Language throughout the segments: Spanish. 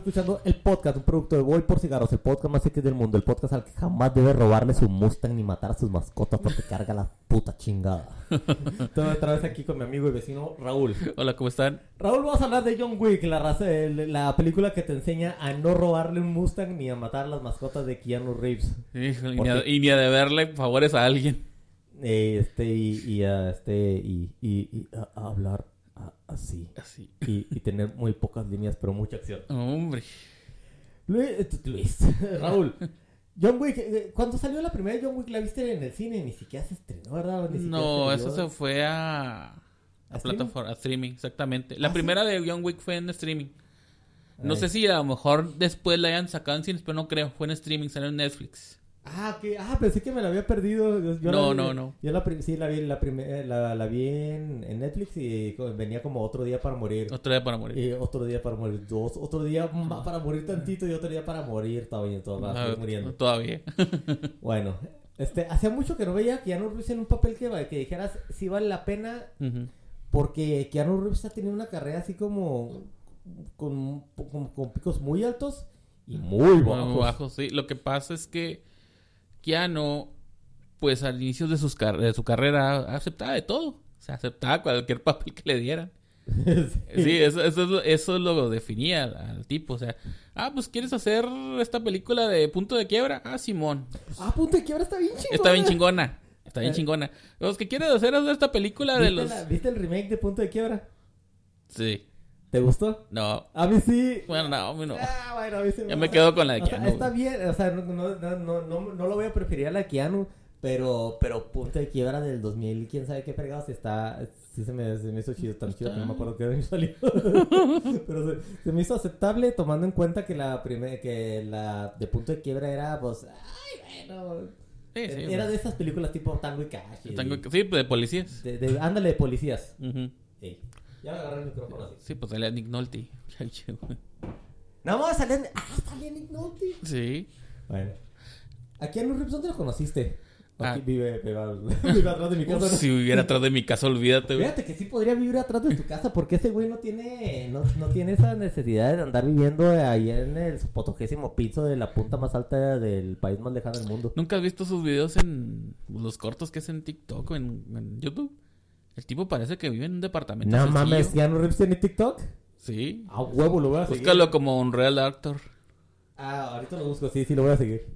escuchando el podcast, un producto de Voy por Cigarros, el podcast más X del mundo, el podcast al que jamás debe robarle su Mustang ni matar a sus mascotas porque carga la puta chingada. Estoy otra vez aquí con mi amigo y vecino Raúl. Hola, ¿cómo están? Raúl, vamos a hablar de John Wick, la, raza, la película que te enseña a no robarle un Mustang ni a matar a las mascotas de Keanu Reeves. Híjole, y, ¿Por ni a, y ni a deberle favores a alguien. Este, y, y, a, este, y, a, hablar así. Así. Y, y tener muy pocas líneas, pero mucha acción. Hombre. Luis, eh, Luis, Raúl. John Wick, eh, cuando salió la primera de John Wick, la viste en el cine, ni siquiera se estrenó, ¿verdad? Ni No, eso se fue a... ¿A plataforma, a streaming, exactamente. La ¿Ah, sí? primera de John Wick fue en streaming. No Ay. sé si a lo mejor después la hayan sacado en cines, pero no creo. Fue en streaming, salió en Netflix. Ah, que, ah, pensé que me la había perdido. Yo- No, vi- no, no. Yo la, sí, la vi, la, primer- la, la vi en, en Netflix y venía como otro día para morir. Otro día para morir. Y otro día para morir, dos, otro día para morir tantito y otro día para morir, todavía, todavía estoy muriendo. Todavía. Bueno, este, hacía mucho que no veía a Keanu Reeves en un papel que, que dijeras si vale la pena. Porque Keanu Reeves ha tenido una carrera así como con, con, con picos muy altos y muy bajos. Muy bajo, sí. Lo que pasa es que Keanu, pues al inicio de, sus car- de su carrera, aceptaba de todo. O sea, aceptaba cualquier papel que le dieran. Sí, eso, eso, es lo- eso lo definía al, al tipo. O sea, ah, pues quieres hacer esta película de punto de quiebra. Ah, Simón. Ah, punto de quiebra está bien chingona. Está bien chingona. Está bien Eh. chingona. Los que quieres hacer es esta película de ¿Viste, los. la- ¿Viste el remake de Punto de Quiebra? Sí. ¿Te gustó? No. A mí sí. Bueno, no, a mí no. Ah, bueno, a mí sí Ya o me quedo con la de o sea, está bien, o sea, no, no, no, no, no, lo voy a preferir a la de Keanu, pero, pero Punto de Quiebra del 2000, quién sabe qué fregados está, sí se me, se me hizo chido, tan chido que no me acuerdo qué año salió, pero se, se me hizo aceptable tomando en cuenta que la primera, que la de Punto de Quiebra era, pues, ay, bueno, Sí, sí. era de esas películas tipo Tango y Cash, y- Tango- Sí, pues de policías. de, de- ándale, de policías, Ujú. Ey, ya me agarré el micrófono así. Sí, pues salía Nick Nolte. Ay, che, güey. No, más salían, ah, salía Nick Nolte. Sí. Bueno. ¿A Keanu Reeves dónde lo conociste? Ah. Aquí vive, vive, vive atrás de mi casa. Si viviera atrás de mi casa, olvídate, güey. Fíjate que sí podría vivir atrás de tu casa porque ese güey no tiene no, no tiene esa necesidad de andar viviendo ahí en el potogésimo piso de la punta más alta del país más lejano del mundo. ¿Nunca has visto sus videos en los cortos que es en TikTok o en, en YouTube? El tipo parece que vive en un departamento. No sencillo. mames, Keanu Reeves tiene TikTok. Sí. A huevo lo voy a seguir. Búscalo como un real actor. Ah, ahorita lo busco, sí, sí lo voy a seguir.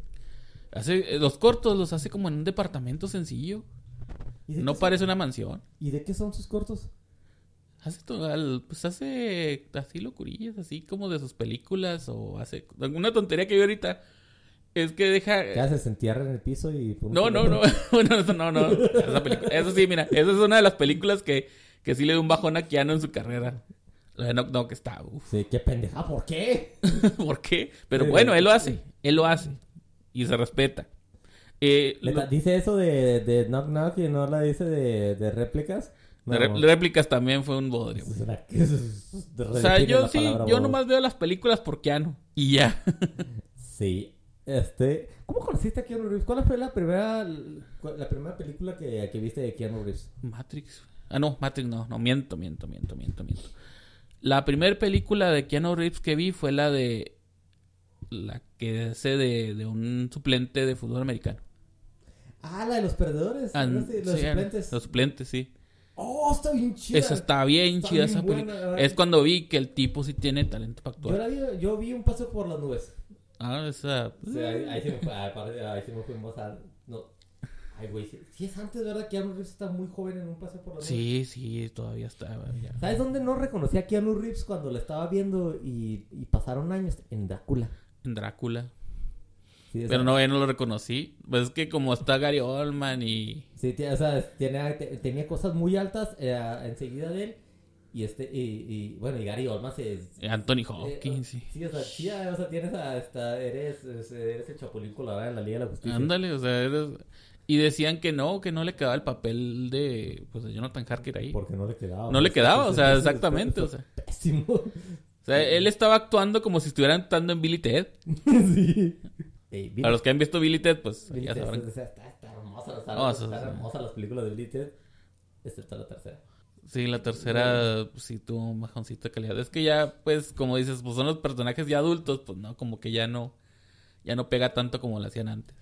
Hace, eh, los cortos los hace como en un departamento sencillo. ¿Y de No son- parece una mansión. ¿Y de qué son sus cortos? Hace to- al- pues hace así locurillas, así como de sus películas o hace alguna tontería que vi ahorita. Es que deja... ¿Qué hace? ¿Se entierra en el piso y... No, no, no. Bueno, eso no, no. Esa película- Eso sí, mira, esa es una de las películas que, que sí le dio un bajón a Keanu en su carrera. La de Knock Knock está, uff. Sí, qué pendeja, ¿por qué? ¿Por qué? Pero bueno, él lo hace. Él lo hace. Y se respeta. Eh, lo- dice eso de, de Knock Knock y no la dice de, de réplicas. rep- réplicas también fue un bodrio. O sea, yo sí, yo nomás veo las películas por Keanu. Y ya. Sí. Este, ¿cómo conociste a Keanu Reeves? ¿Cuál fue la primera la primera película que, que viste de Keanu Reeves? Matrix. Ah, no, Matrix no, no, miento, miento, miento, miento, miento. La primera película de Keanu Reeves que vi fue la de. La que hace de, de un suplente de fútbol americano. Ah, la de los perdedores. Ah, los sí, suplentes. Los suplentes, sí. Oh, está bien chida. Esa está bien Está chida bien esa buena, película. Es cuando vi que el tipo sí tiene talento para Yo, actuar. la vi, yo vi un paso por las nubes. Ah, esa. Sí, ahí, ahí, sí me, ah, ahí sí me fuimos a... No. Ay, güey, sí es antes, ¿verdad? Keanu Reeves está muy joven en un paso por nubes. Sí, sí, todavía está. ya. ¿Sabes dónde no reconocí a Keanu Reeves cuando lo estaba viendo y, y pasaron años? En Drácula. En Drácula. Sí, o Pero sea, no, ya no lo reconocí. Pues es que como está Gary Oldman y. Sí, o sea, tiene, te- tenía cosas muy altas eh, enseguida de él. Y este, y, y, bueno, y Gary Oldman se... y Anthony eh, Hopkins, sí. sí, o sea, sí, o sea, tienes a, esta, eres, es- eres el chapulín colorado en la Liga de la Justicia. Ándale, o sea, eres... Y decían que no, que no le quedaba el papel de, pues, de Jonathan Harker ahí. Porque no le quedaba. No le quedaba, o sea, exactamente, o sea. Pésimo. O sea, él estaba actuando como si estuviera actuando en Billy Ted. sí. Ey, Billy- Para los que han visto Billy Ted, pues Billy ya Ted, sabrán. o sea, está, está hermosa, está, las películas de Billy Ted, excepto la tercera. Sí, la tercera sí tuvo un bajoncito de calidad. Es que ya, pues, como dices, pues son los personajes ya adultos, pues no, como que ya no, ya no pega tanto como lo hacían antes.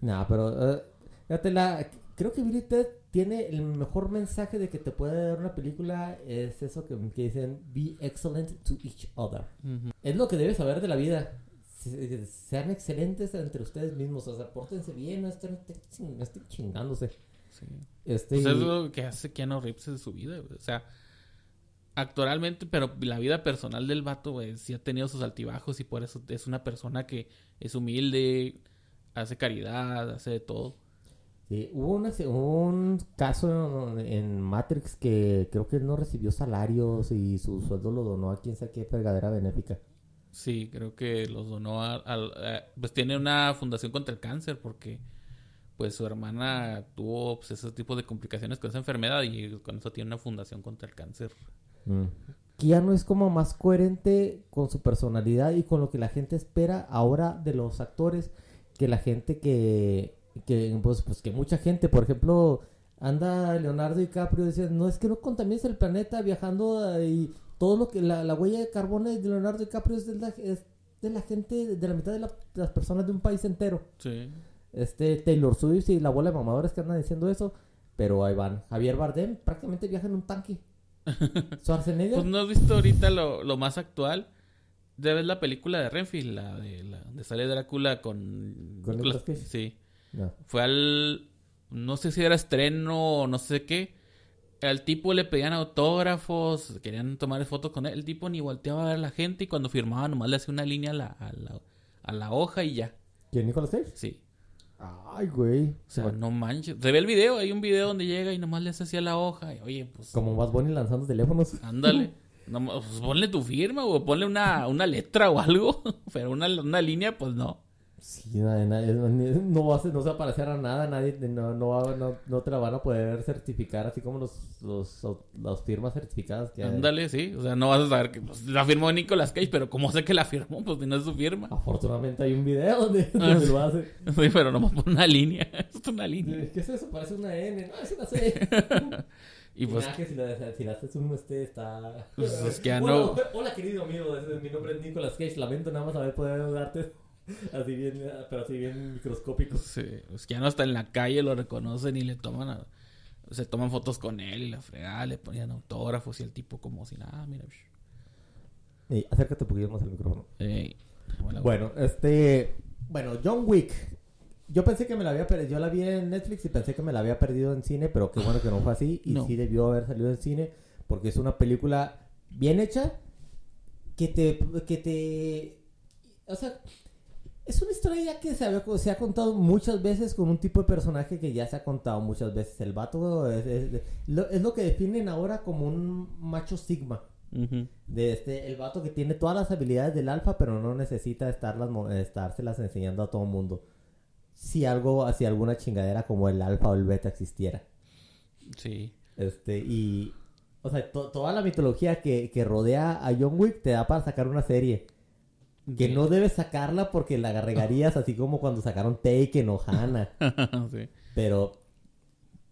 No, pero eh, fíjate, la, creo que Billy Ted tiene el mejor mensaje de que te puede dar una película, es eso que, que dicen, be excellent to each other. Es lo que debes saber de la vida. Se- Sean excelentes entre ustedes mismos, o sea, pórtense bien, no estén, no estén chingándose. Sí. Este, Pues es lo que hace Keanu Reeves de su vida, güey. O sea, actualmente, pero la vida personal del vato, güey, sí ha tenido sus altibajos y por eso es una persona que es humilde, hace caridad, hace de todo. Sí, hubo una- un caso en Matrix que creo que no recibió salarios y su sueldo lo donó a quien sea qué fregadera benéfica. Sí, creo que los donó a, al- a- Pues tiene una fundación contra el cáncer porque... Pues su hermana tuvo pues, ese tipo de complicaciones con esa enfermedad y con eso tiene una fundación contra el cáncer. Mm. Keanu es como más coherente con su personalidad y con lo que la gente espera ahora de los actores que la gente que, que pues, pues que mucha gente, por ejemplo, anda Leonardo DiCaprio diciendo, no es que no contamines el planeta viajando eh, y todo lo que la, la huella de carbono de Leonardo DiCaprio es de la, es de la gente, de la mitad de, la- de las personas de un país entero. Sí. Este Taylor Swift y la bola de mamadores que andan diciendo eso, pero ahí van. Javier Bardem prácticamente viaja en un tanque. Schwarzenegger. Pues no has visto ahorita lo, lo más actual. Debes la película de Renfield, la de la donde sale Drácula con, ¿Con Nicolas Cage? Sí. No. Fue al no sé si era estreno o no sé qué. Al tipo le pedían autógrafos, querían tomar fotos con él. El tipo ni volteaba a ver a la gente y cuando firmaba nomás le hacía una línea a la, a la, a la hoja y ya. ¿Quién, Nicolas Cage? Sí. Ay, güey. O sea, no manches. Se ve el video, hay un video donde llega y nomás le hace así a la hoja. Y, oye, pues Como Bad Bunny lanzando teléfonos. Ándale. No, pues ponle tu firma o ponle una, una letra o algo. Pero una, una línea, pues no. Sí, nadie- nadie- no, va a ser- no se va a parecer a nada, nadie, no, no, va- no, no te la van a poder certificar así como los, los, las firmas certificadas que hay. Ándale, sí. O sea, no vas a saber que pues, la firmó Nicolas Cage, pero ¿cómo sé que la firmó? Pues no es su firma. Afortunadamente hay un video donde, Ah, donde sí. lo hace. Sí, pero nomás por una línea. Es una línea. ¿Qué es eso? Parece una N. No, es una C. Y pues, Nah, que si la, si la haces un este está... Pues, es que ya no- Hola, querido amigo. Mi nombre es Nicolas Cage. Lamento nada más haber podido darte así bien, pero así bien microscópico. sí, es que ya no está en la calle, lo reconocen y le toman a- se toman fotos con él y la fregada, le ponían autógrafos y el tipo como si nada, mira. psh. Y acércate un poquito más al micrófono. Ey, hola, Bueno, este. Bueno, John Wick. Yo pensé que me la había perdido. Yo la vi en Netflix y pensé que me la había perdido en cine, pero qué bueno que no fue así. Y No. sí debió haber salido en cine, porque es una película bien hecha. Que te. Que te. O sea. Es una historia ya que se, había- se ha contado muchas veces con un tipo de personaje que ya se ha contado muchas veces. El vato es, es- lo, es lo que definen ahora como un macho sigma. De este, el vato que tiene todas las habilidades del alfa, pero no necesita estarlas, estárselas enseñando a todo el mundo. Si algo, si alguna chingadera como el alfa o el beta existiera. Sí. Este, y. O sea, to- toda la mitología que, que rodea a John Wick te da para sacar una serie. Que no debes sacarla porque la regarías así como cuando sacaron Taken o Hannah. sí. Pero,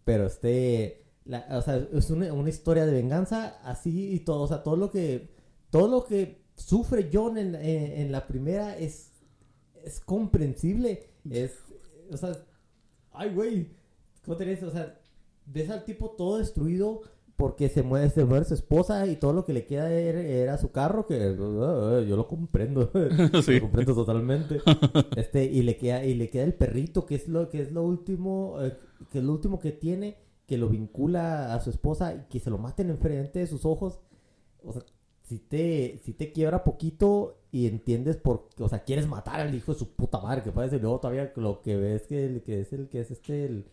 pero este, la- o sea, es una, una historia de venganza así y todo, o sea, todo lo que, todo lo que sufre John en, en- en la primera es, es comprensible, es, o sea, ay, güey, ¿cómo te dices? O sea, ves al tipo todo destruido porque se muere, se muere su esposa y todo lo que le queda era, era su carro, que uh, yo lo comprendo, Sí. lo comprendo totalmente. Este, y le queda, y le queda el perrito, que es lo, que es lo último, eh, que es lo último que tiene, que lo vincula a su esposa y que se lo maten enfrente de sus ojos. O sea, si te, si te quiebra poquito y entiendes por o sea, quieres matar al hijo de su puta madre, que parece, y luego todavía lo que ves que, el- que es el, que es este, el,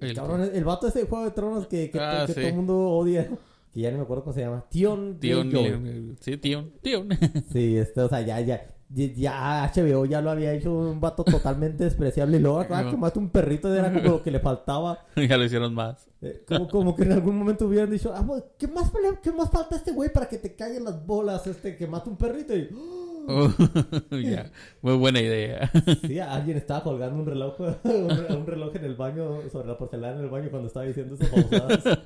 el cabrón, el vato ese de Juego de Tronos que, que, Ah, que sí. todo el mundo odia. Que ya no me acuerdo cómo se llama. Tion Tion, Greyjoy. sí, Tion, Tion. Sí, este, o sea, ya, ya, ya, HBO ya lo había hecho un vato totalmente despreciable. Y luego acá No. que mate un perrito era como lo que le faltaba. ya lo hicieron más. Eh, como, como que en algún momento hubieran dicho, ah, pues, ¿qué más, ¿qué más falta este güey para que te caigan las bolas este que mata un perrito? Y, ¡oh! muy buena idea. Sí, alguien estaba colgando un reloj, un, un reloj en el baño, sobre la porcelana en el baño cuando estaba diciendo esas.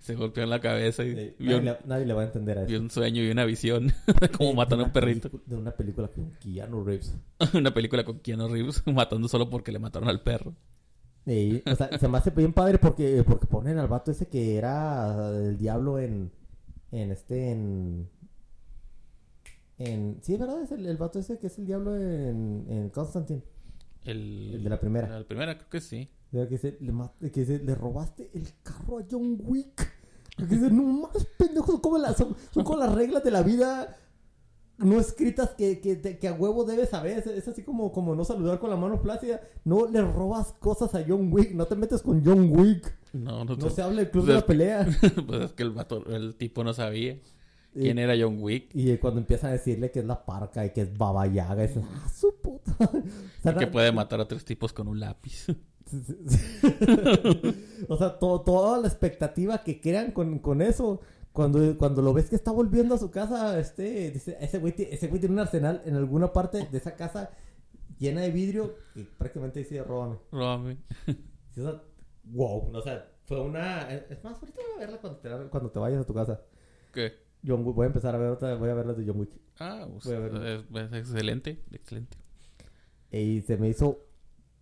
Se golpeó en la cabeza y Sí, vio, nadie, le, nadie le va a entender a vio eso. un sueño y una visión de cómo De matan a un perrito. De una película con Keanu Reeves. una película con Keanu Reeves matando solo porque le mataron al perro. Sí, o sea, se me hace bien padre porque, porque ponen al vato ese que era el diablo en, en este, en, en, sí, ¿verdad? Es el, el vato ese que es el diablo en, en Constantine, El, el de la primera. La primera, creo que sí. Que, se, le, que se- le robaste el carro a John Wick. Que dice, no más pendejos, son como, las, son, son como las reglas de la vida no escritas que, que, que a huevo debes saber. Es, es así como, como no saludar con la mano plácida. No le robas cosas a John Wick, no te metes con John Wick. No, no, No te- se habla del club Pues de es la pelea. pues es que el, vato- el tipo no sabía quién era John Wick. y cuando empiezan a decirle que es la parca y que es Baba Yaga, es ah, su puta. O sea, Que na- puede matar a tres tipos con un lápiz. O sea, to- toda la expectativa que crean con, con eso. Cuando, cuando lo ves que está volviendo a su casa, este, dice, ese güey, ese güey tiene un arsenal en alguna parte de esa casa llena de vidrio y prácticamente dice, róbame. Róbame. O sea, wow, o sea, fue una... Es más, ahorita voy a verla cuando te, cuando te vayas a tu casa. ¿Qué? John Wick, voy a empezar a ver otra, voy a ver las de John Wick. Ah, pues, Voy a verlo. es, es excelente, excelente. Y se me hizo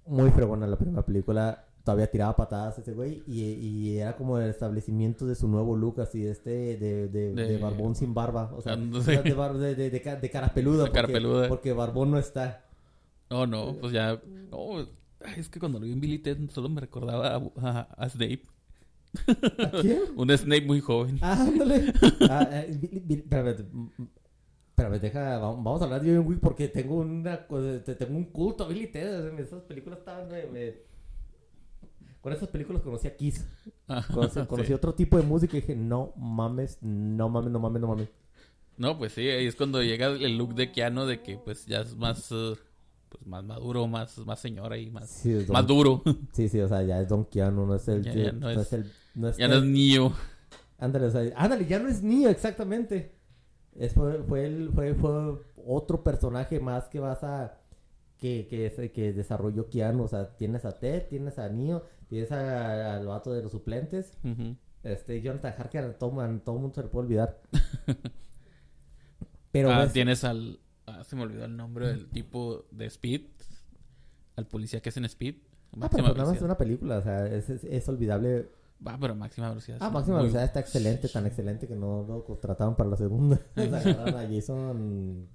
muy fregona la primera película. Todavía tiraba patadas ese güey. Y, y era como el establecimiento de su nuevo look, así, este, de, de, de De- barbón sin barba. O sea, Ah, no o sé. sea, de, bar- de, de, de ca- de cara peluda. De cara porque, peluda. Porque barbón no está. No, no, pues ya. No, es que cuando lo vi en Billy Ted solo me recordaba a, a- a Snape. ¿A quién? Un Snape muy joven. Ah, ándale. Ah, eh, vi- vi- espérame, espérame, deja, vamos vamos a hablar de John Wick porque tengo una cosa- te- tengo un culto a Billy Ted. o sea, Esas películas estaban, me- me- Con esas películas conocí a Kiss. Ajá, Conocí, sí. conocí otro tipo de música y dije, no mames, no mames, no mames, no mames. No, pues sí, ahí es cuando llega el look de Keanu de que pues ya es más eh, pues más maduro, más, más señora y más, Sí, Don- más duro. Sí, sí, o sea, ya es Don Keanu, no es el... Ya- no no, es- es, el... No es ya no es niño. Ándale, o sea, ándale, ya no es niño, exactamente. Es, fue, fue, el- fue, fue otro personaje más que vas a... Que, que, que desarrolló Keanu, o sea, tienes a Ted, tienes a Neo, tienes a- al vato de los suplentes, este, Jonathan Harker, todo, todo mundo se le puede olvidar. Pero Ah, ves- tienes al ah, se me olvidó el nombre del tipo de Speed, al policía que es en Speed. Ah, pero nada más es una película, o sea, es, es, es olvidable. Va, pero máxima velocidad. Ah, Máxima muy- Velocidad está excelente, tan excelente que no lo contrataron para la segunda. O sea, agarraron a Jason...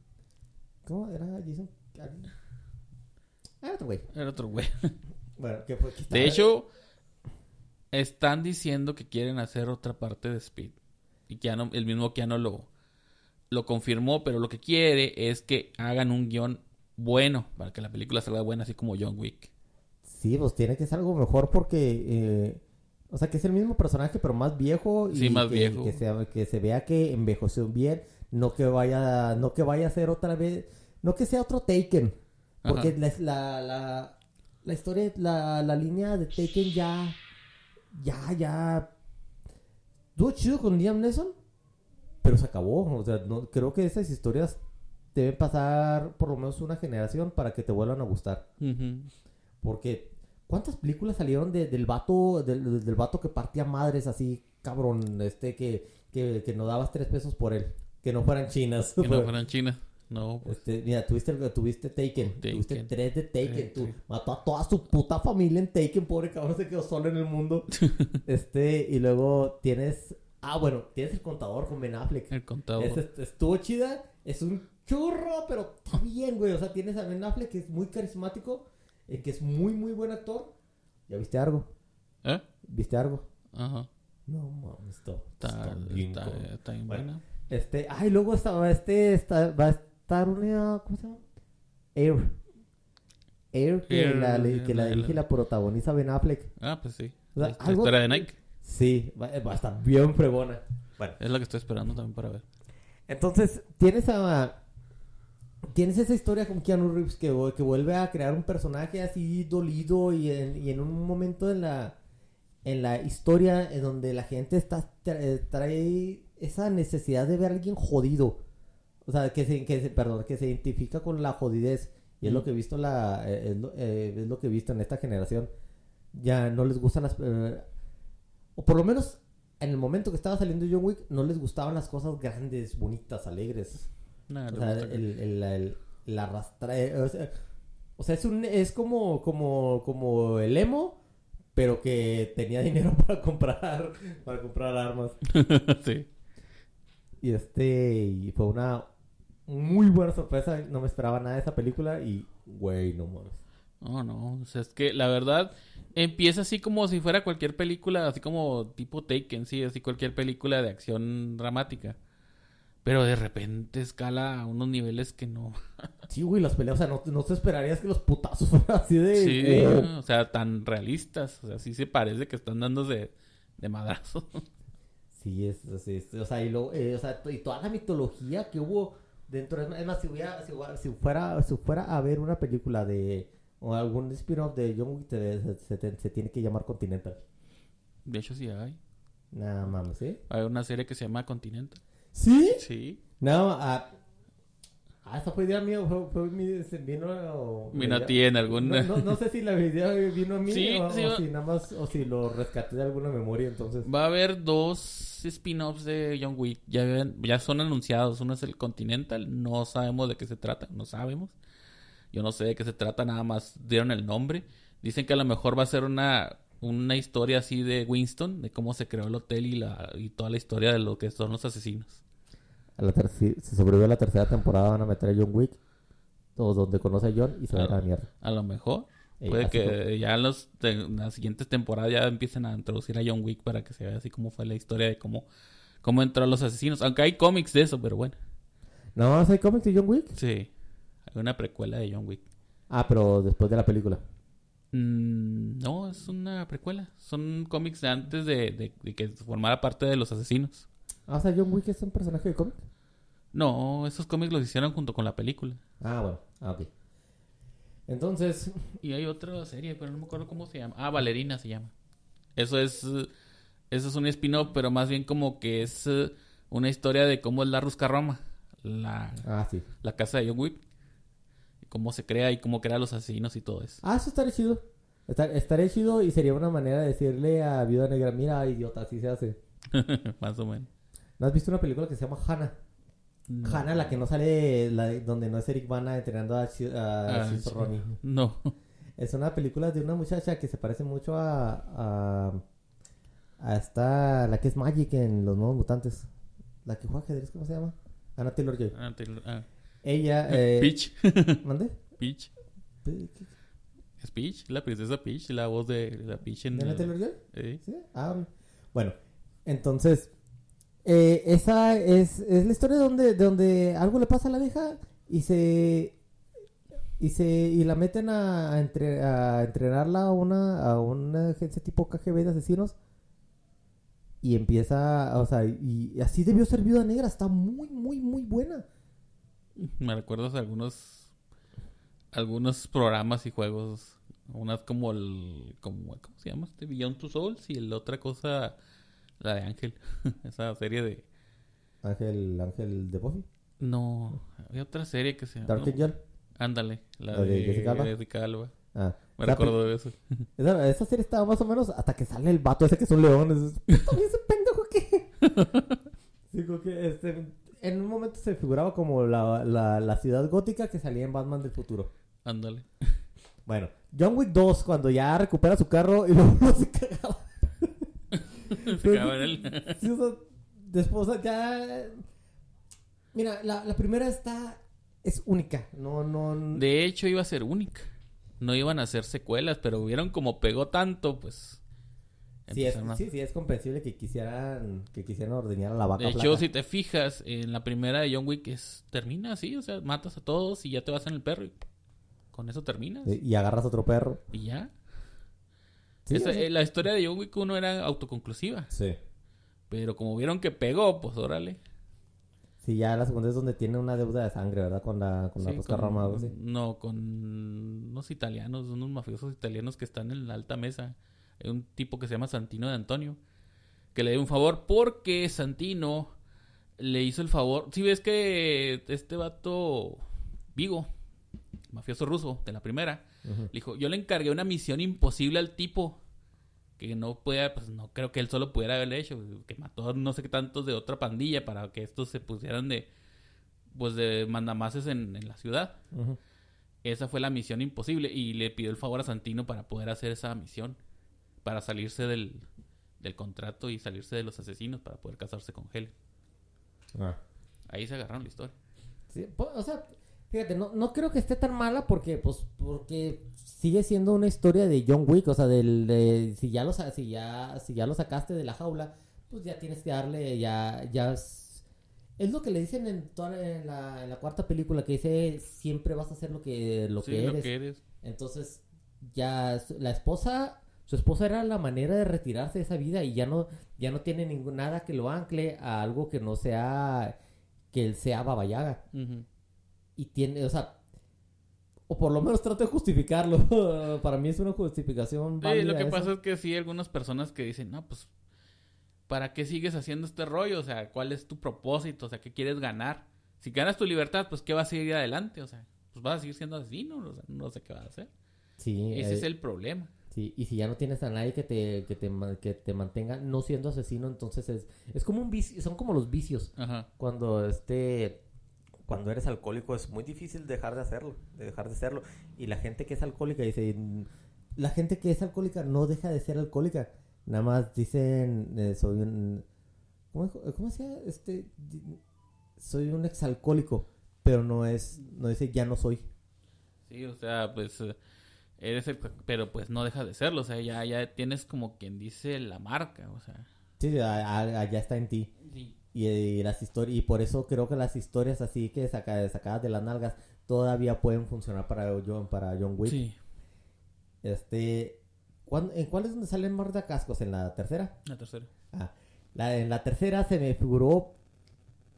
¿Cómo era Jason? Ah, otro güey. Era otro güey. Bueno, que fue... que De hecho, están diciendo que quieren hacer otra parte de Speed. Y Keanu, el mismo Keanu lo, lo confirmó, pero lo que quiere es que hagan un guion bueno para que la película salga buena, así como John Wick. Sí, pues tiene que ser algo mejor porque... eh, o sea, que es el mismo personaje, pero más viejo. Y Sí, más que, viejo. Que se, que se vea que envejeció bien. No que vaya... No que vaya a ser otra vez... No que sea otro Taken. Porque la, la, la historia, la, la línea de Taken ya... Ya, ya... Estuvo chido con Liam Neeson. Pero se acabó. O sea, no, creo que esas historias deben pasar por lo menos una generación para que te vuelvan a gustar. Porque, ¿cuántas películas salieron de- del vato, del, del vato que partía madres así, cabrón, este, que, que, que no dabas tres pesos por él? Que no fueran chinas. Que no fueran China. No, pues, Este, mira, tuviste, tuviste Taken, Taken. tuviste tres de Taken, tú, sí. mató a toda su puta familia en Taken, pobre cabrón, se quedó solo en el mundo. este, y luego tienes, ah, bueno, tienes el contador con Ben Affleck. el contador. Est- estuvo chida, es un churro, pero está bien, güey. O sea, tienes a Ben Affleck que es muy carismático, eh, que es muy, muy buen actor. ¿Ya viste algo? ¿Eh? ¿Viste algo? Ajá. No mames, esto Está, bien está, bien Bueno. buena. Este, ay, luego estaba este, está, va a estar una, ¿cómo se llama? Air. Air, que, Air, la, que la la- dirige y la protagoniza Ben Affleck. Ah, pues sí. O sea, la, la algo- historia de Nike. Sí, va, va a estar bien fregona. Bueno. Es la que estoy esperando también para ver. Entonces, tienes a. Tienes esa historia con Keanu Reeves que, que vuelve a crear un personaje así dolido y en, y en un momento en la, en la historia en donde la gente está eh, trae esa necesidad de ver a alguien jodido. O sea, que se, que se, perdón, que se identifica con la jodidez. Y es lo Mm. que he visto la, eh, es, lo, eh, es lo que he visto en esta generación. Ya no les gustan las... eh, o por lo menos en el momento que estaba saliendo John Wick, no les gustaban las cosas grandes, bonitas, alegres. Nah, O sea, el, el, el, el arrastra... eh, O sea, o sea, es, un, es como, como, como el emo, pero que tenía dinero para comprar, para comprar armas. sí. Y este, y fue una muy buena sorpresa. No me esperaba nada de esa película y, güey, no mames. No, no, o sea, es que la verdad empieza así como si fuera cualquier película, así como tipo Taken, sí, así cualquier película de acción dramática. Pero de repente escala a unos niveles que no. Sí, güey, las peleas, o sea, no, no te esperarías que los putazos fueran así de... Sí, oh. o sea, tan realistas. O sea, sí se parece que están dándose de madrazo. Sí, es, es- es- o sea, y, lo, eh, o sea, y toda la mitología que hubo dentro, es más- es más, si, hubiera- si, hubiera- si fuera, si fuera a ver una película de, o algún spin-off de John Wick, se, se se tiene que llamar Continental. De hecho, sí hay. Nada mames, ¿eh? Hay una serie que se llama Continental. ¿Sí? Sí. No, ah, ah, esa fue idea mía, fue, fue mi, vino... o- Vino a ti en algún... No, no, no sé si la idea vino a mí Sí, o, sí, o va- si nada más, o si lo rescaté de alguna memoria, entonces... Va a haber dos spin-offs de John Wick. Ya, ya son anunciados. Uno es el Continental. No sabemos de qué se trata. No sabemos. Yo no sé de qué se trata. Nada más dieron el nombre. Dicen que a lo mejor va a ser una, una historia así de Winston. De cómo se creó el hotel y, la, y toda la historia de lo que son los asesinos. A la si, sobrevive a la tercera temporada van a meter a John Wick, donde conoce a John y se va a la mierda. A lo mejor. Ey, Puede que ya en, los, en las siguientes temporadas ya empiecen a introducir a John Wick para que se vea así como fue la historia de cómo, cómo entró a los asesinos. Aunque hay cómics de eso, pero bueno. ¿No más hay cómics de John Wick? Sí. Una precuela de John Wick. Ah, pero después de la película. Mm, no, es una precuela. Son cómics de antes de, de- de que formara parte de los asesinos. Ah, o sea, John Wick es un personaje de cómic. No, esos cómics los hicieron junto con la película. Ah, bueno. Ah, ok. Entonces, Y hay otra serie, pero no me acuerdo cómo se llama. Ah, Valerina se llama. Eso es, eso es un spin-off, pero más bien como que es eh, una historia de cómo es la Rusca Roma, la, ah, sí. la casa de John Wick. Cómo se crea y cómo crea los asesinos y todo eso. Ah, eso estaría chido. Estar- estaría chido y sería una manera de decirle a Viuda Negra, mira, idiota, así se hace. más o menos. ¿No has visto una película que se llama Hannah? No. Hannah, la que no sale, la donde no es Eric Bana entrenando a, a Ah. Ronnie. No. Es una película de una muchacha que se parece mucho a, a, a esta, la que es Magic en Los Nuevos Mutantes. La que juega ajedrez, ¿cómo se llama? Anna Taylor-Joy. Ah, te- ah. Ella, eh... Peach. ¿Mande? Peach. ¿De Es Peach, la princesa Peach, la voz de la Peach en... Taylor-Joy? Eh, ¿Sí? Ah, bueno. Entonces, eh, esa es, es la historia donde, de donde algo le pasa a la vieja y se... Y se y la meten a, a entre- a entrenarla a una, a una agencia tipo KGB de asesinos. Y empieza, o sea, y, y así debió ser Viuda Negra. Está muy, muy, muy buena. Me recuerdas algunos algunos programas y juegos. Unas como el como ¿cómo se llama este? Beyond Two Souls y la otra cosa la de Ángel. Esa serie de Ángel, Ángel de Buffy. no, había otra serie que se llama Dark Angel. Ándale, la, ¿La de de, Jessica Alba? Jessica Alba. Ah, Me recuerdo de eso. Esa, esa serie estaba más o menos hasta que sale el vato ese que es un león. Es, "Puta, ¿y ese pendejo? Sí, como que este, en un momento se figuraba como la, la, la ciudad gótica que salía en Batman del futuro. Ándale. Bueno, John Wick 2, cuando ya recupera su carro y luego no se cagaba. Se acaba en él. Sí, o sea, después ya. Mira, la, la primera está. Es única. No, no. De hecho iba a ser única. No iban a hacer secuelas, pero vieron como pegó tanto, pues sí, es, a- sí, sí, es comprensible que quisieran, que quisieran ordeñar a la vaca. De hecho, si te fijas, en la primera de John Wick es, termina así, o sea, matas a todos y ya te vas en el perro y con eso terminas. Y agarras otro perro. Y ya. Sí, Esa- eh, la historia de John Wick 1 era autoconclusiva. sí. Pero como vieron que pegó, pues órale. Sí, ya la segunda es donde tiene una deuda de sangre, ¿verdad? Con la, con la Sí, con-. No, con unos italianos, unos mafiosos italianos que están en la alta mesa. Un tipo que se llama Santino de Antonio. Que le dio un favor porque Santino le hizo el favor. Si ves que este vato, Vigo, mafioso ruso de la primera, le dijo: Yo le encargué una misión imposible al tipo que no pueda, pues no creo que él solo pudiera haberle hecho, que mató no sé qué tantos de otra pandilla para que estos se pusieran de, pues de mandamases en, en la ciudad. Esa fue la misión imposible y le pidió el favor a Santino para poder hacer esa misión, para salirse del, del contrato y salirse de los asesinos para poder casarse con Helen. Ah. Ahí se agarraron la historia. Sí, o sea, fíjate, no, no creo que esté tan mala porque, pues, porque sigue siendo una historia de John Wick, o sea, del, de, si ya lo, si ya, si ya lo sacaste de la jaula, pues ya tienes que darle, ya, ya es, lo que le dicen en toda en la, en la, cuarta película que dice siempre vas a hacer lo que lo, que, eres. lo que eres. Entonces ya la esposa su esposa era la manera de retirarse de esa vida y ya no, ya no tiene ningún, nada que lo ancle a algo que no sea, que él sea babayaga. Y tiene, o sea, o por lo menos trate de justificarlo. Para mí es una justificación válida. Sí, lo que pasa es que sí hay algunas personas que dicen, no, pues, ¿para qué sigues haciendo este rollo? O sea, ¿cuál es tu propósito? O sea, ¿qué quieres ganar? Si ganas tu libertad, pues, ¿qué vas a seguir adelante? O sea, pues vas a seguir siendo asesino, o sea, no sé qué vas a hacer. Sí. Ese es el problema. Sí, y si ya no tienes a nadie que te, que te, que te mantenga no siendo asesino, entonces es, es como un vicio, son como los vicios. Ajá. Cuando este cuando eres alcohólico es muy difícil dejar de hacerlo, de dejar de serlo. Y la gente que es alcohólica dice, la gente que es alcohólica no deja de ser alcohólica. Nada más dicen, eh, soy un, ¿cómo, cómo decía? Este, soy un exalcohólico, pero no es, no dice ya no soy. Sí, o sea, pues eh, eres el, pero pues no deja de serlo, o sea, ya, ya tienes como quien dice la marca, o sea. Sí, ya, está en ti. Y, las historias, y por eso creo que las historias así que saca, sacadas de las nalgas todavía pueden funcionar para John, para John Wick. Sí. Este, ¿en cuál es donde salen cascos? ¿En la tercera? La tercera. Ah, la, en la tercera se me figuró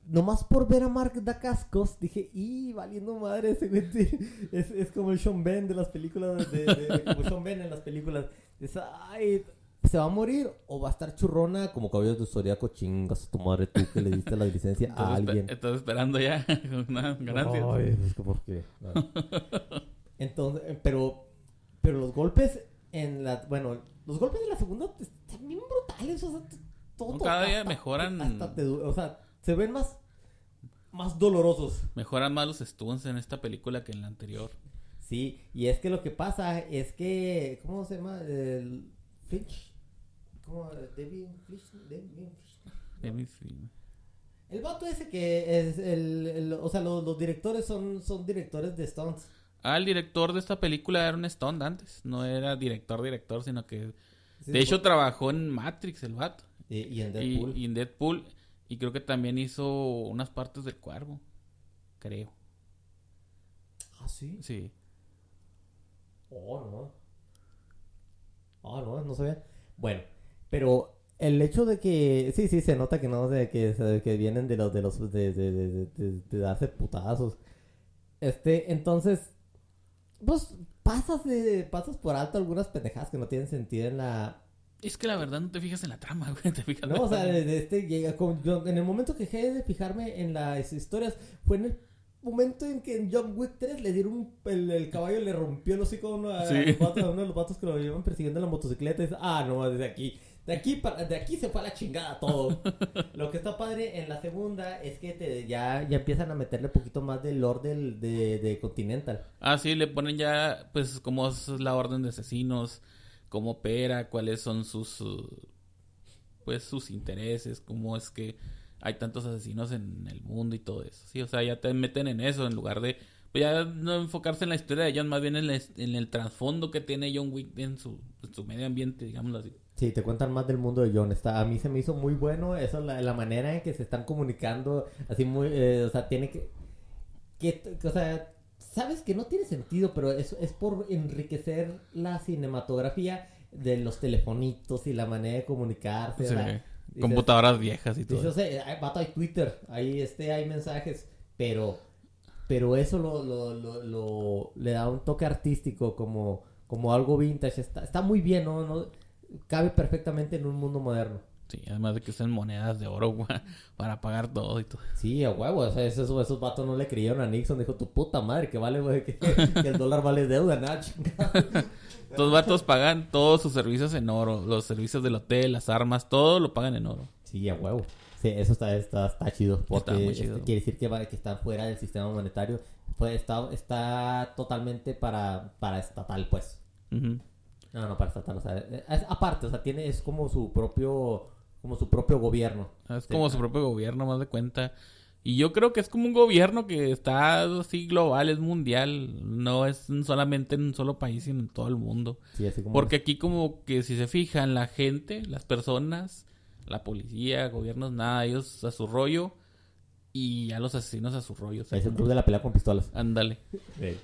nomás por ver a Mark Dacascos, dije, ¡y valiendo madre ese güey! Es, es como el Sean Ben de las películas, de, de, como Sean Ben en las películas. Es, ¡ay! ¿Se va a morir o va a estar churrona como caballos de Zodiaco? Chingas a tu madre tú que le diste la licencia a alguien. Estás esperando ya una ganancia. Ay, es que por qué. Entonces, eh, pero, pero los golpes en la, bueno, los golpes de la segunda están bien brutales, o sea, todo. Cada día mejoran. o sea, se ven más, más dolorosos. Mejoran más los stunts en esta película que en la anterior. Sí, y es que lo que pasa es que, ¿cómo se llama? El Finch. ¿Cómo? Devin Finch. Devin Finch. El vato ese que es el, o sea, los, directores son, son directores de stunts. Ah, el director de esta película era un stunt antes, no era director director, sino que de hecho trabajó en Matrix el vato. Y, en Deadpool. y en Deadpool y creo que también hizo unas partes del cuervo. Creo. ¿Ah, sí? Sí. Oh, no. Ah, no, no sabía. Bueno, pero el hecho de que. Sí, sí, se nota que no, de que, que vienen de los. de los. de, de, de, de darse putazos. Este, entonces. Pues pasas de. pasas por alto algunas pendejadas que no tienen sentido en la es que la verdad no te fijas en la trama, güey. Te fijas no, o sea, desde este llega. en el momento que dejé de fijarme en las historias, fue en el momento en que en John Wick 3 le dieron un, el, caballo le rompió el hocico a uno, a, uno de los vatos que lo llevan persiguiendo en la motocicleta. Y dice, ah, no, desde aquí. De aquí, de aquí se fue a la chingada todo. lo que está padre en la segunda es que te, ya, ya empiezan a meterle un poquito más del orden de, de Continental. Ah, sí, le ponen ya, pues, como es la orden de asesinos cómo opera, cuáles son sus pues sus intereses, cómo es que hay tantos asesinos en el mundo y todo eso. Sí, o sea, ya te meten en eso en lugar de pues ya no enfocarse en la historia de John, más bien en, el trasfondo que tiene John Wick en su, su, medio ambiente, digámoslo así. Sí, te cuentan más del mundo de John. Está, a mí se me hizo muy bueno eso, la, la manera en que se están comunicando, así muy, eh, o sea, tiene que, que, o sea, sabes que no tiene sentido, pero eso es por enriquecer la cinematografía de los telefonitos y la manera de comunicarse. computadoras viejas y todo. Yo sé, hay, hay Twitter, ahí este, hay mensajes, pero, pero eso lo, lo, lo, le da un toque artístico como, como algo vintage. Está, está muy bien, ¿no? ¿no? Cabe perfectamente en un mundo moderno. Sí, además de que usan monedas de oro güey, para pagar todo y todo. Sí, a huevo. O sea, esos, esos vatos no le creyeron a Nixon. Dijo, tu puta madre, que vale, güey, que, que el dólar vale deuda, chingada. Estos vatos pagan todos sus servicios en oro. Los servicios del hotel, las armas, todo lo pagan en oro. Sí, a huevo. Sí, eso está, está, está chido. Porque Está muy este, chido. quiere decir que, va, que está fuera del sistema monetario. Pues está, está totalmente para, para estatal, pues. No, no para estatal. O sea, es aparte, o sea, tiene, es como su propio, como su propio gobierno. Es Sí. como su propio gobierno, más de cuenta. Y yo creo que es como un gobierno que está así global, es mundial. No es solamente en un solo país, sino en todo el mundo. Sí, así como... Porque aquí como que si se fijan, la gente, las personas, la policía, gobiernos, nada, ellos a su rollo. Y ya los asesinos a su rollo. Es el club de la pelea con pistolas. Ándale. Sí,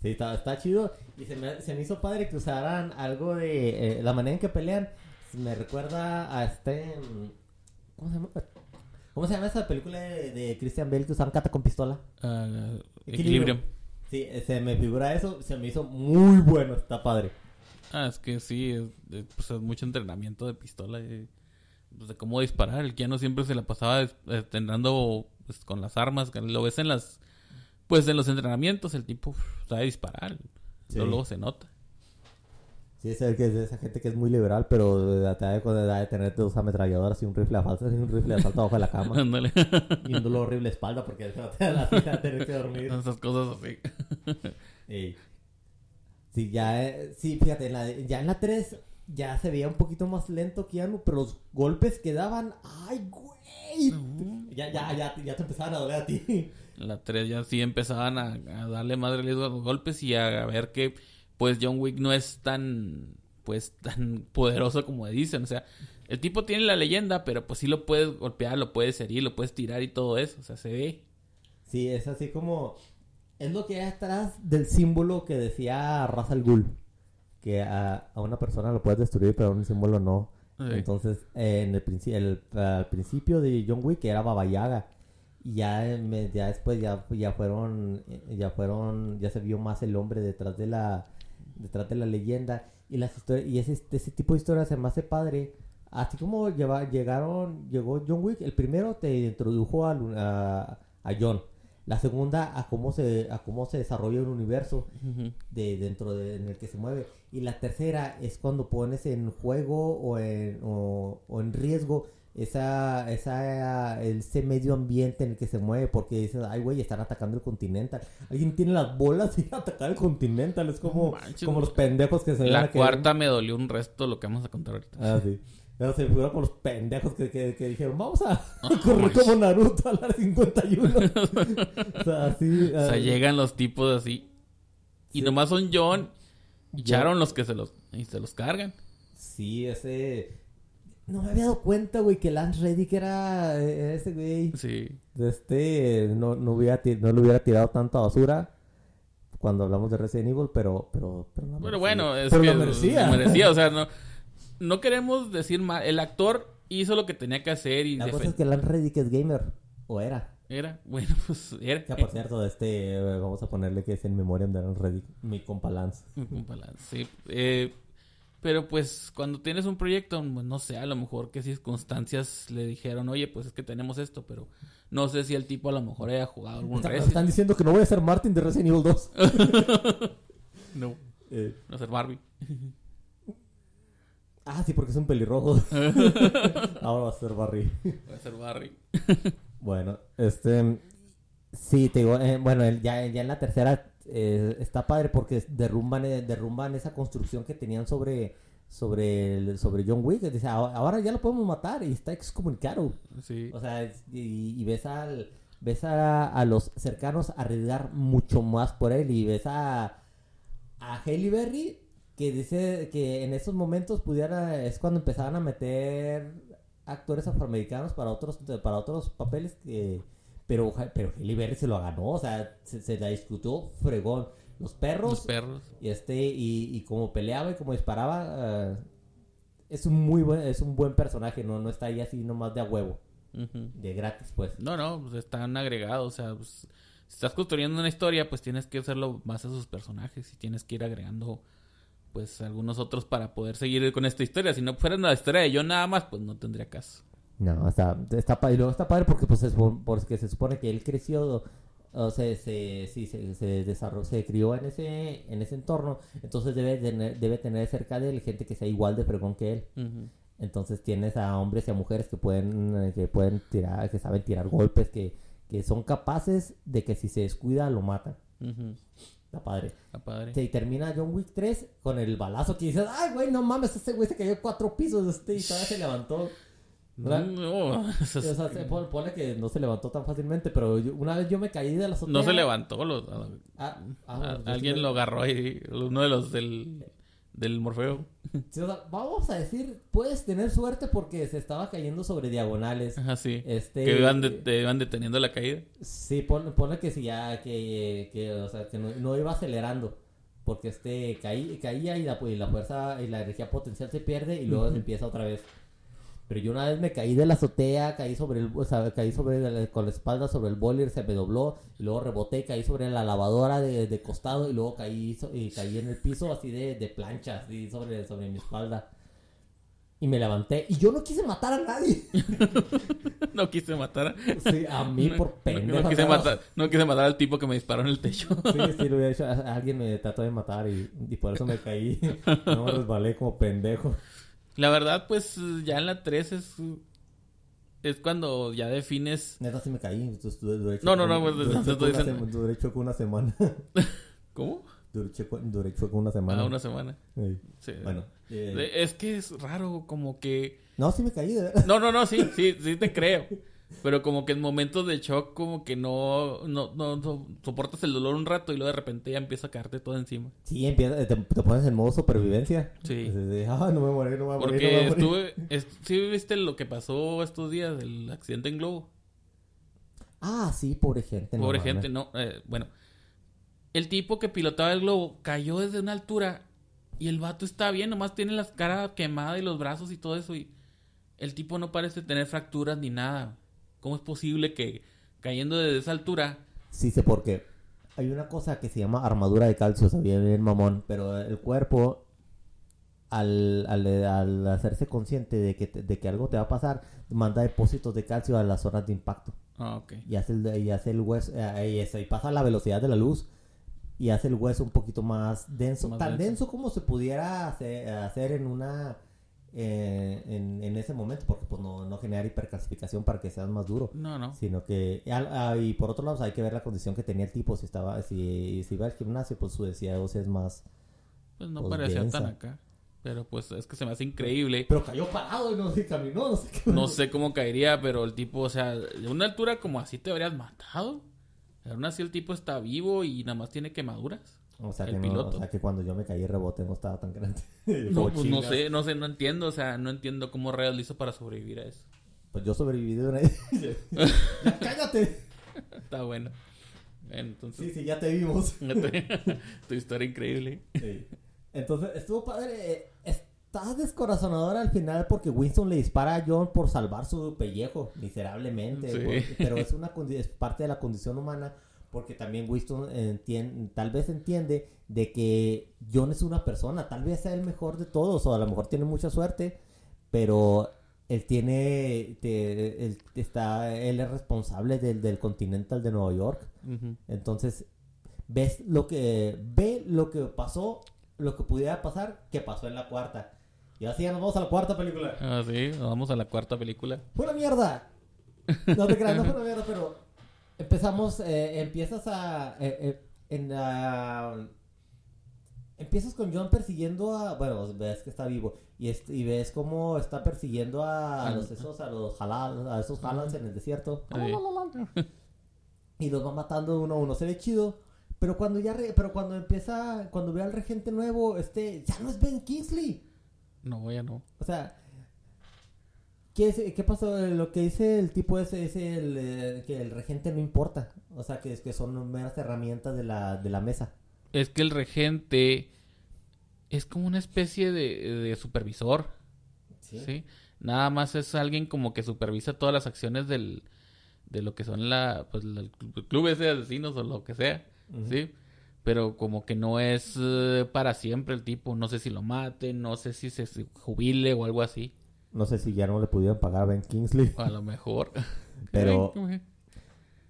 Sí, está, está chido. Y se me, se me hizo padre que usaran algo de... eh, la manera en que pelean me recuerda a este... ¿Cómo se llama? ¿Cómo se llama esa película de, de Christian Bale que usaban cata con pistola? Ah, Equilibrio. Sí, se me figura eso. Se me hizo muy bueno. Está padre. Ah, es que sí, es, es, pues, es mucho entrenamiento de pistola. y, pues, de cómo disparar. El Keanu siempre se la pasaba entrenando pues, con las armas. que Lo ves en las... Pues en los entrenamientos el tipo uf, sabe disparar. Sí. Luego se nota. Sí, es el que es de esa gente que es muy liberal, pero de, de, de, de tener dos ametralladoras y un rifle de asalto, y un rifle de asalto abajo de la cama. Ándale. y un dolor horrible de espalda porque te va a tener que dormir. Esas cosas así. Ey. Sí, ya, eh, sí, fíjate, en la, ya en la 3 ya se veía un poquito más lento Keanu, pero los golpes que daban, ¡ay, güey! Ya, ya, ya, ya te empezaban a doler a ti. La 3 ya sí empezaban a, a darle riesgo a los golpes y a, ver que pues John Wick no es tan pues tan poderoso como dicen, o sea, el tipo tiene la leyenda, pero pues sí lo puedes golpear, lo puedes herir, lo puedes tirar y todo eso, o sea, se ve. Sí, es así como... Es lo que hay atrás del símbolo que decía Ra's al Ghul. Que a, a una persona lo puedes destruir, pero a un símbolo no. Sí. Entonces, eh, en el, princi- el- al principio de John Wick era Baba Yaga. Y ya, me- ya después ya, ya fueron, ya fueron, ya se vio más el hombre detrás de la, detrás de la leyenda. Y las historias, y ese, ese tipo de historias se me hace padre. Así como lleva, llegaron, llegó John Wick, el primero te introdujo a, a, a John. La segunda a cómo se, a cómo se desarrolla un universo de dentro de, en el que se mueve. Y la tercera es cuando pones en juego o en, o, o en riesgo esa, esa, ese medio ambiente en el que se mueve. Porque dices, ay, güey, están atacando el Continental. Alguien tiene las bolas y atacar el Continental. Es como, manches, como los pendejos que se La cuarta me dolió un resto lo que vamos a contar ahorita. Ah, sí. Pero se figura como los pendejos que, que, que dijeron, vamos a Ah, correr como Naruto a la 51. o sea, así. O ah, sea, llegan los tipos así y Sí. nomás son John y Ya. Sharon los que se los y se los cargan. Sí, ese. No me había dado cuenta, güey, que Lance Reddick era ese güey. Sí. De este. No, no, hubiera no le hubiera tirado tanta basura cuando hablamos de Resident Evil, pero. Pero, pero la Pero bueno, es Pero que lo merecía. lo merecía, o sea, no, no queremos decir mal. El actor hizo lo que tenía que hacer y La cosa es que Lance Reddick es gamer. O era. era, bueno, pues era. Que por cierto, de este. eh, vamos a ponerle que es en memoria de Lance Reddick. Mi compa Lance. Mi compa Lance, Sí, eh, pero pues cuando tienes un proyecto, pues, no sé, a lo mejor qué circunstancias le dijeron, oye, pues es que tenemos esto, pero no sé si el tipo a lo mejor haya jugado algún Están, Resident. están diciendo que no voy a ser Martin de Resident Evil 2. No, Eh, no ser Barbie. ah, sí, porque es un pelirrojo. Ahora va a ser Barry. Va a ser Barbie. Bueno, este. Sí, te digo, eh, bueno, ya, ya en la tercera eh, está padre porque derrumban, eh, derrumban esa construcción que tenían sobre sobre el- sobre John Wick. Dice, "Ah, ahora ya lo podemos matar y está excomunicado. Sí. O sea, es- y, y ves al ves a, a los cercanos arriesgar mucho más por él y ves a a Hailey Berry que dice que en esos momentos pudiera es cuando empezaban a meter actores afroamericanos para otros para otros papeles que pero pero Hailey Berry se lo ganó, o sea, se, se la discutió fregón. Los perros Los perros. y este y, y como peleaba y como disparaba eh, es un muy buen es un buen personaje, no no está ahí así nomás de a huevo, de gratis pues. No, no, pues están agregados, o sea, pues, si estás construyendo una historia, pues tienes que hacerlo más a sus personajes y tienes que ir agregando pues algunos otros para poder seguir con esta historia. Si no fuera la historia de yo nada más, pues no tendría caso. No, está, está padre. Y luego está padre porque, pues, es por- porque se supone que él creció, o sea, se, sí, se, se desarrolló, se crió en ese, en ese entorno. Entonces debe tener, debe tener cerca de él gente que sea igual de fregón que él. Entonces tienes a hombres y a mujeres que pueden, eh, que pueden tirar, que saben tirar golpes, que, que son capaces de que si se descuida lo matan. Ujú. Está padre. Está padre. Y termina John Wick 3 con el balazo que dices, ay, güey, no mames, ese güey se cayó cuatro pisos este, y todavía se levantó. ¿Verdad? No, eso O es- sea, se pone, pone que no se levantó tan fácilmente, pero yo- una vez yo me caí de la azotea. no se levantó. Lo, Ah, ah, a- bueno, yo alguien sí- lo agarró ahí. Uno de los del, del Morfeo. Sí, o sea, vamos a decir, puedes tener suerte porque se estaba cayendo sobre diagonales. Ajá, sí. Este, Que iban, de- te iban deteniendo la caída. Sí, pon- ponle que sí, ya, que, que, o sea, que no, no iba acelerando. Porque este, caí, caía y la, y la fuerza y la energía potencial se pierde y luego se empieza otra vez. Pero yo una vez me caí de la azotea, caí sobre el, o sea, caí sobre el- con la espalda sobre el boiler, se me dobló, y luego reboté, caí sobre la lavadora de, de costado y luego caí, so- y caí en el piso así de, de plancha, así sobre, sobre mi espalda. Y me levanté, y yo no quise matar a nadie. no quise matar a... Sí, a mí por No, pendejo. no quise andaba- matar, no quise matar al tipo que me disparó en el techo. Sí, sí, lo hubiera hecho. Alguien me trató de matar y, y por eso me caí. No me resbalé como pendejo. La verdad, pues ya en la 3 es... Es cuando ya defines... Neta, sí me caí. Entonces, duré- duré No, no, no, pues, chueco estoy diciendo- Duré chueco una semana. ¿Cómo? Duré chueco, duré chueco una semana. Ah, una semana. Sí. Sí. Bueno. eh, Es que es raro, como que... No, sí me caí, de verdad. No, no, no, sí, sí, sí te creo. Pero como que en momentos de shock, como que no, no, no, no soportas el dolor un rato y luego de repente ya empieza a caerte todo encima. Sí, empieza, te, te pones en modo supervivencia. Sí. Ah, no me morí, no me morí, no Porque me morí. estuve, es- sí viste lo que pasó estos días del accidente en globo. Ah, sí, pobre gente. no Pobre mames. gente, no, eh, bueno. El tipo que pilotaba el globo cayó desde una altura y el vato está bien, nomás tiene la cara quemada y los brazos y todo eso y el tipo no parece tener fracturas ni nada. ¿Cómo es posible que cayendo desde esa altura Sí sé por qué. Hay una cosa que se llama armadura de calcio, sabía bien mamón, pero el cuerpo al, al, al hacerse consciente de que, te- de que algo te va a pasar, manda depósitos de calcio a las zonas de impacto. Ah, ok. Y hace el, y hace el hueso, eh, y, eso, y pasa a la velocidad de la luz y hace el hueso un poquito más denso, Más tan denso. denso como se pudiera hacer, hacer en una... eh, en, en ese momento, porque pues no, no genera hipercalcificación para que seas más duro No, no. sino que ah, y por otro lado pues, hay que ver la condición que tenía el tipo si estaba si, si iba al gimnasio pues su densidad ósea es más Pues no Pues parecía densa. tan acá. Pero pues es que se me hace increíble. pero cayó parado y no sé caminó no sé qué No sé cómo caería, pero el tipo, o sea, de una altura como así te habrías matado. Aún así el tipo está vivo y nada más tiene quemaduras. O sea el que no, piloto. o sea que cuando yo me caí el rebote no estaba tan grande No, pues no sé, no sé, no entiendo, o sea, no entiendo cómo Real hizo para sobrevivir a eso. pues yo sobreviví de una ya cállate Está bueno. Entonces, sí sí ya te vimos tu historia increíble. Sí. entonces estuvo padre está descorazonador al final porque Winston le dispara a John por salvar su pellejo miserablemente Sí. porque- pero es una condi- es parte de la condición humana porque también Winston entien- tal vez entiende de que John es una persona, tal vez sea el mejor de todos o a lo mejor tiene mucha suerte, pero él tiene te- él está él es responsable del, del Continental de Nueva York. Entonces, ves lo que ve lo que pasó, lo que pudiera pasar, que pasó en la cuarta. Y así ya nos vamos a la cuarta película. Ah, sí, vamos a la cuarta película. Fue una mierda. No te creas, no fue una mierda, pero empezamos, eh, empiezas a eh, eh, en la empiezas con John persiguiendo a, bueno, ves que está vivo y, es- y ves cómo está persiguiendo a, a los esos a los halal, a esos halals en el desierto. Sí. y los va matando uno a uno. Se ve chido. Pero cuando ya re- pero cuando empieza, cuando ve al regente nuevo, este, ya no es Ben Kingsley. No, ya no. O sea, ¿qué, es- qué pasó? Lo que dice el tipo es el, eh, que el regente no importa. O sea, que, es que son meras herramientas de la, de la mesa. Es que el regente es como una especie de, de supervisor. ¿sí? Nada más es alguien como que supervisa todas las acciones del, de lo que son la, pues, la- el club ese de asesinos o lo que sea. ¿sí? Pero como que no es eh, para siempre el tipo. No sé si lo maten, no sé si se jubile o algo así. No sé si ya no le pudieron pagar a Ben Kingsley. A lo mejor. Pero...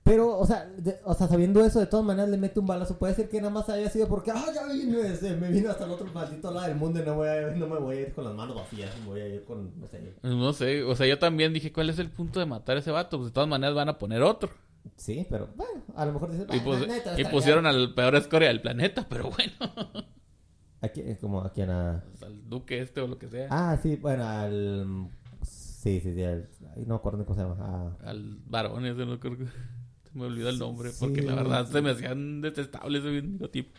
Pero, o sea, o sea, sabiendo eso, de todas maneras le mete un balazo. Puede ser que nada más haya sido porque, ah, ya vine, este, me vino hasta el otro maldito lado del mundo y no, voy a, no me voy a ir con las manos vacías. Me voy a ir con, no sé. No sé, o sea, yo también dije, ¿cuál es el punto de matar a ese vato? Pues de todas maneras van a poner otro. Sí, pero bueno, a lo mejor dicen, y, pues, y pusieron al peor escoria del planeta, pero bueno. Como a quién a... Pues al duque este o lo que sea. Ah, sí, bueno, al... Sí, sí, sí, al... no acuerdo cómo se llama. Ah. Al varón ese, no creo que me olvidó el nombre, porque la verdad se me hacían detestables ese mismo tipo.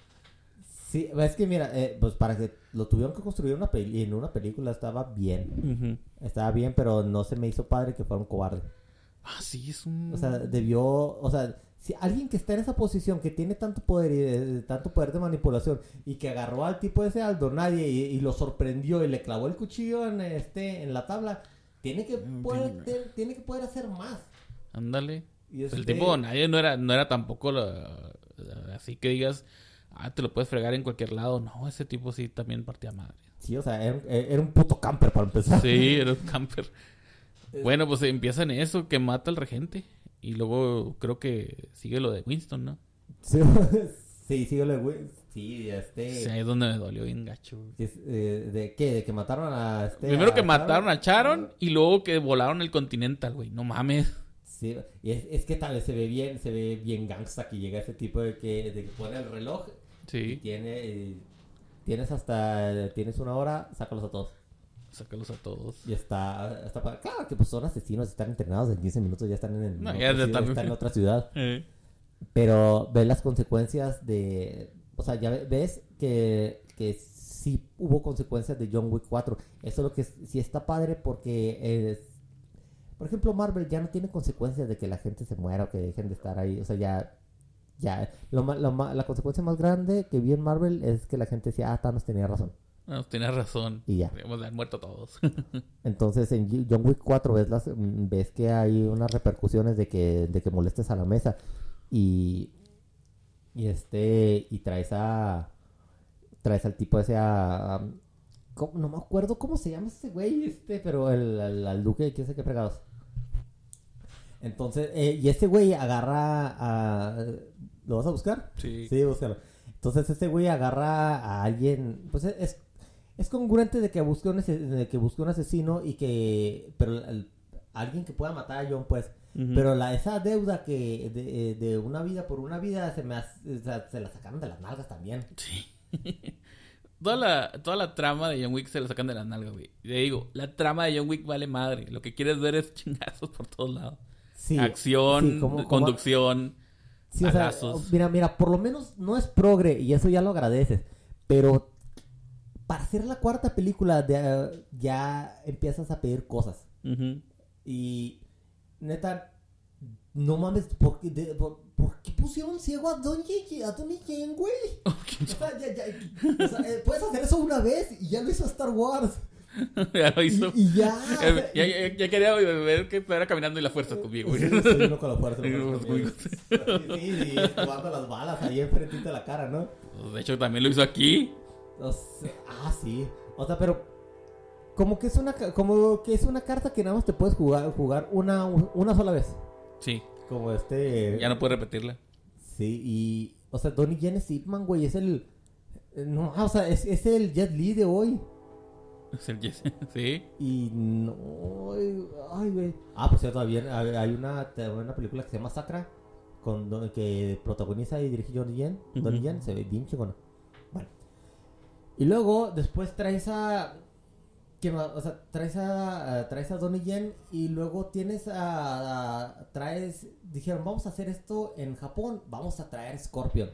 Sí, es que mira, eh, pues para que lo tuvieron que construir una peli en una película estaba bien. Estaba bien, pero no se me hizo padre que fuera un cobarde. Ah, sí, es un... O sea, debió, o sea, si alguien que está en esa posición, que tiene tanto poder y de, tanto poder de manipulación y que agarró al tipo ese Aldo nadie y, lo sorprendió y le clavó el cuchillo en este en la tabla, tiene que mm, poder, tiene que poder hacer más. Ándale. El tipo, nadie no era, no era tampoco así que digas, ah, te lo puedes fregar en cualquier lado. No, ese tipo sí también partía madre. Sí, o sea, era, un puto camper para empezar. Sí, era un camper. bueno, pues empieza en eso, que mata al regente. Y luego creo que sigue lo de Winston, ¿no? Sí, sigue lo de Winston. Sí, este... Sí, ahí es donde me dolió bien gacho. Eh, ¿De qué? ¿De que mataron a este... Primero que mataron a Charon y luego que volaron el Continental, güey. No mames. Sí, y es, que tal vez se ve bien, se ve bien gangsta que llega ese tipo de que, de que pone el reloj. Sí. Y tiene, tienes hasta, tienes una hora, sácalos a todos. Sácalos a todos. Y está, está claro que pues son asesinos, están entrenados en 15 minutos, ya están en, en otra ciudad. Eh. Pero ves las consecuencias de, o sea, ya ves que, que sí hubo consecuencias de John Wick 4. Eso es lo que sí está padre porque es por ejemplo, Marvel ya no tiene consecuencias de que la gente se muera o que dejen de estar ahí. O sea, ya. ya la consecuencia más grande que vi en Marvel es que la gente decía, ah, Thanos tenía razón. No, tenía razón. Y ya. Debemos haber muerto todos. Entonces, en John Wick 4 ves, las, ves que hay unas repercusiones de que, de que molestes a la mesa. Y. Y este. Y traes a. Traes al tipo ese a. no me acuerdo cómo se llama ese güey, este, pero el, al duque, quién sé qué fregados. Entonces, eh, y ese güey agarra a... ¿Lo vas a buscar? Sí. Sí, búscalo. Entonces ese güey agarra a alguien, pues es, es congruente de que busque un, de que busque un asesino y que, pero alguien que pueda matar a John, pues, pero la, esa deuda que de, de, una vida por una vida se me se la sacaron de las nalgas también. Sí. toda la, toda la trama de John Wick se la sacan de las nalgas, güey. Le digo, la trama de John Wick vale madre. Lo que quieres ver es chingazos por todos lados. Acción, conducción, sí, mira, mira, por lo menos no es progre y eso ya lo agradeces. Pero para hacer la cuarta película ya empiezas a pedir cosas. Y neta, no mames, ¿por qué, por, qué pusieron ciego a Don a Donnie Yen, güey? o sea, ya, ya, o sea, eh, puedes hacer eso una vez y ya lo hizo Star Wars. ya lo hizo. Y, ya. ya, ya, quería ver que fuera caminando y la fuerza conmigo. Sí, sí, uno con la fuerza. sí, jugando las balas ahí enfrente de la cara, ¿no? De hecho, también lo hizo aquí. Ah, sí. O sea, pero como que es una como que es una carta que nada más te puedes jugar jugar una, una sola vez. Sí. Como este. Ya no puedes repetirla. Sí, y. O sea, Donnie Yen es Ipman, güey. Es el. No, o sea, es, es el Jet Li de hoy. sí. Y no. Ay, güey. Ah, pues cierto, hay una, una película que se llama Sacra. Con, que protagoniza y dirige Johnny Yen. Donnie Yen se ve bien chingona. Y luego, después traes a. O sea, traes a, traes a Donnie Yen y luego tienes a, Traes. Dijeron, vamos a hacer esto en Japón. Vamos a traer Scorpion.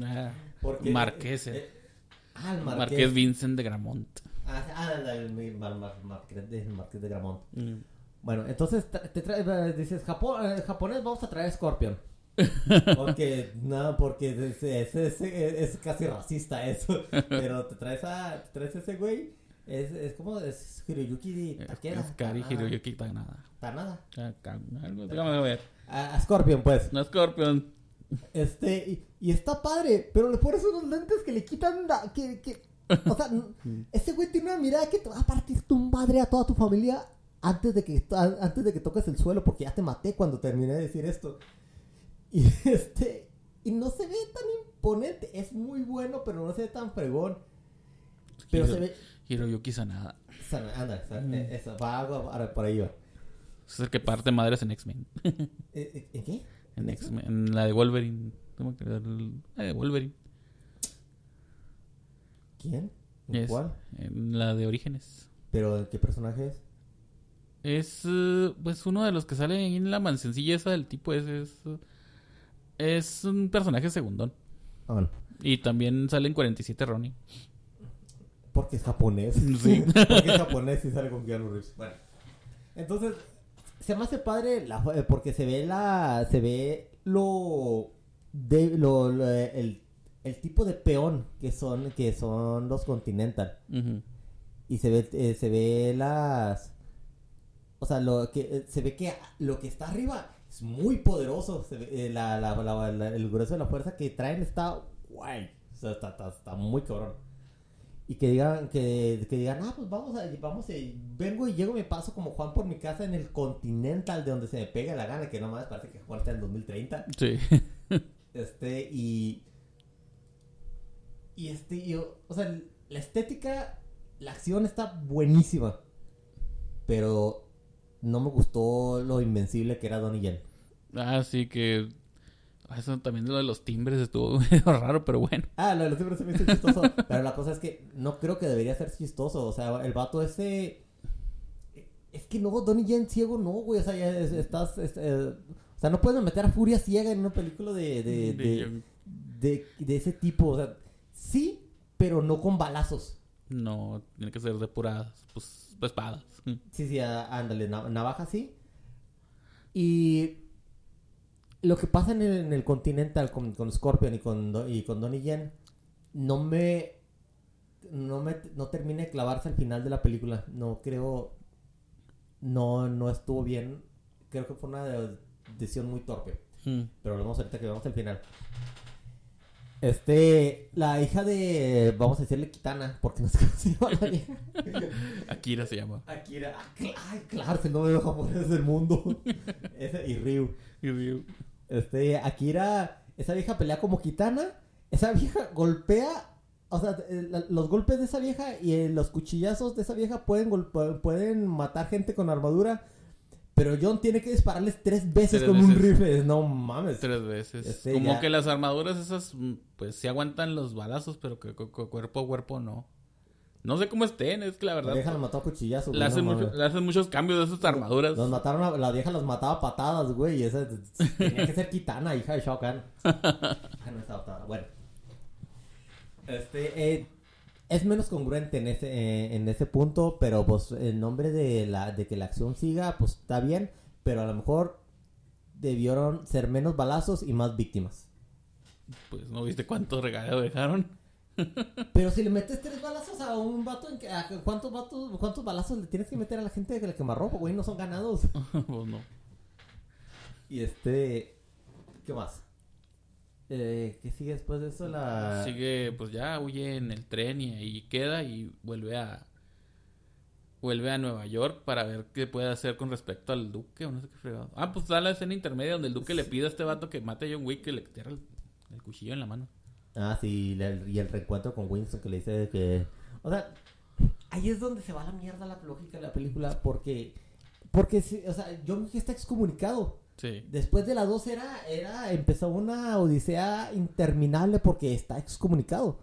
Ah, Marqués. Eh, eh, ah, el Marqués. Marqués Vincent de Gramont. Ah, ah el, Marqués de, Gramont. Mm. Bueno, entonces te trae, dices, Japón, eh, japonés, vamos a traer Scorpion. Porque, no, porque es, es, es, casi racista eso. Pero te traes a, te traes ese güey. Es, es como es Hiroyuki Takeda. Es Kari Hiroyuki Tanada. Tanada. Déjame ver. A, Scorpion, pues. No, Scorpion. Este, y, y está padre, pero le pones unos lentes que le quitan que, que, o sea, ese güey tiene una mirada que te va a partir tu madre a toda tu familia antes de que a- antes de que toques el suelo porque ya te maté cuando terminé de decir esto. Y este, y no se ve tan imponente, es muy bueno, pero no se ve tan fregón. Pero se ve Hiroyuki Sanada. Sana- anda, sana- eh, eso, va algo ahora por ahí va. Es el que parte madres en X-Men. Eh, eh, ¿En qué? En. X-Men. En la de Wolverine. Wolverine. ¿Quién? ¿En Es- ¿Cuál? En la de Orígenes. ¿Pero qué personaje es? Es pues uno de los que sale en la mansioncilla esa del tipo ese. Es, es un personaje segundón. Ah, bueno. Y también sale en 47 Ronnie. Porque es japonés. Sí. porque es japonés y sale con Keanu Reeves. Bueno. Entonces, se me hace padre la, eh, porque se ve la. Se ve lo. De, lo, lo- el, el tipo de peón que son, que son los Continental. Y se ve, eh, se ve las. O sea, lo que, eh, se ve que lo que está arriba es muy poderoso. Eh, la, la- la- la- el grueso de la fuerza que traen está guay. O sea, está, está- está muy cabrón. Y que digan, que, que digan, ah, pues vamos a, vamos a, vengo y llego me paso como Juan por mi casa en el Continental de donde se me pega la gana, que nomás parece que Juan está en 2030. Sí. Este, y. Y este, y yo, o sea, la estética, la acción está buenísima. Pero no me gustó lo invencible que era Donnie Yen. ah, sí que... ah, Eso también lo de los timbres estuvo medio raro, pero bueno. Ah, lo de los se me hizo chistoso. pero la cosa es que no creo que debería ser chistoso. O sea, el vato ese. Es que no, Donnie Yen ciego no, güey. O sea, ya es- estás. es, eh, o sea, no puedes meter a Furia ciega en una película de. de, De de, Young- de, de ese tipo. O sea, sí, pero no con balazos. No, tiene que ser depuradas. Pues espadas. Sí, sí, á- ándale, na- navaja sí. Y lo que pasa en el, en el Continental con, con Scorpion y con, y con Donnie Yen no me, no me no termina de clavarse al final de la película. No creo, no, no estuvo bien. Creo que fue una de- decisión muy torpe. Mm. Pero lo vemos ahorita que vemos al final. Este, la hija de, vamos a decirle Kitana, porque no sé cómo se llama la vieja. Akira se llama. Akira. Ah, Ay, claro, es el nombre japonés del mundo. Ese, y Ryu. Y Ryu. Este, Akira, esa vieja pelea como Kitana. Esa vieja golpea. O sea, eh, los golpes de esa vieja y eh, los cuchillazos de esa vieja pueden, pueden matar gente con armadura. Pero John tiene que dispararles tres veces Tres con un rifle. No mames. Tres veces. Este, Como ya- que las armaduras esas, mm, pues sí aguantan los balazos, pero que cu- cu- cuerpo a cuerpo no. No sé cómo estén, es que la La verdad. vieja los mató a cuchillazos. Le güey, hacen, no mucho- mames. le hacen muchos cambios de esas armaduras. Los mataron a- la vieja los mataba a patadas, güey. Y esa tenía que ser Kitana, hija de Shao Kahn. Ah. Bueno. Este, eh, es menos congruente en ese, eh, en ese punto, pero pues en nombre de, la, de que la acción siga, pues está bien, pero a lo mejor debieron ser menos balazos y más víctimas. Pues no viste cuántos regalos dejaron. Pero si le metes tres balazos a un vato, en que- a- ¿cuántos, vatos, ¿cuántos balazos le tienes que meter a la gente de la quemarropa, güey? No son ganados. pues no. Y este. ¿Qué más? Eh, ¿Qué sigue después de eso? La. Sigue, pues ya huye en el tren y ahí queda y vuelve a. Vuelve a Nueva York para ver qué puede hacer con respecto al duque o no sé qué fregado. Ah, pues está la escena intermedia donde el duque le pide a este vato que mate a John Wick que le tierra el, el cuchillo en la mano. Ah, sí, y el reencuentro con Winston que le dice que. O sea, ahí es donde se va la mierda la lógica de la película. Porque. Porque, o sea, John Wick está excomunicado. Sí. Después de la 2 era, era, empezó una odisea interminable porque está excomunicado.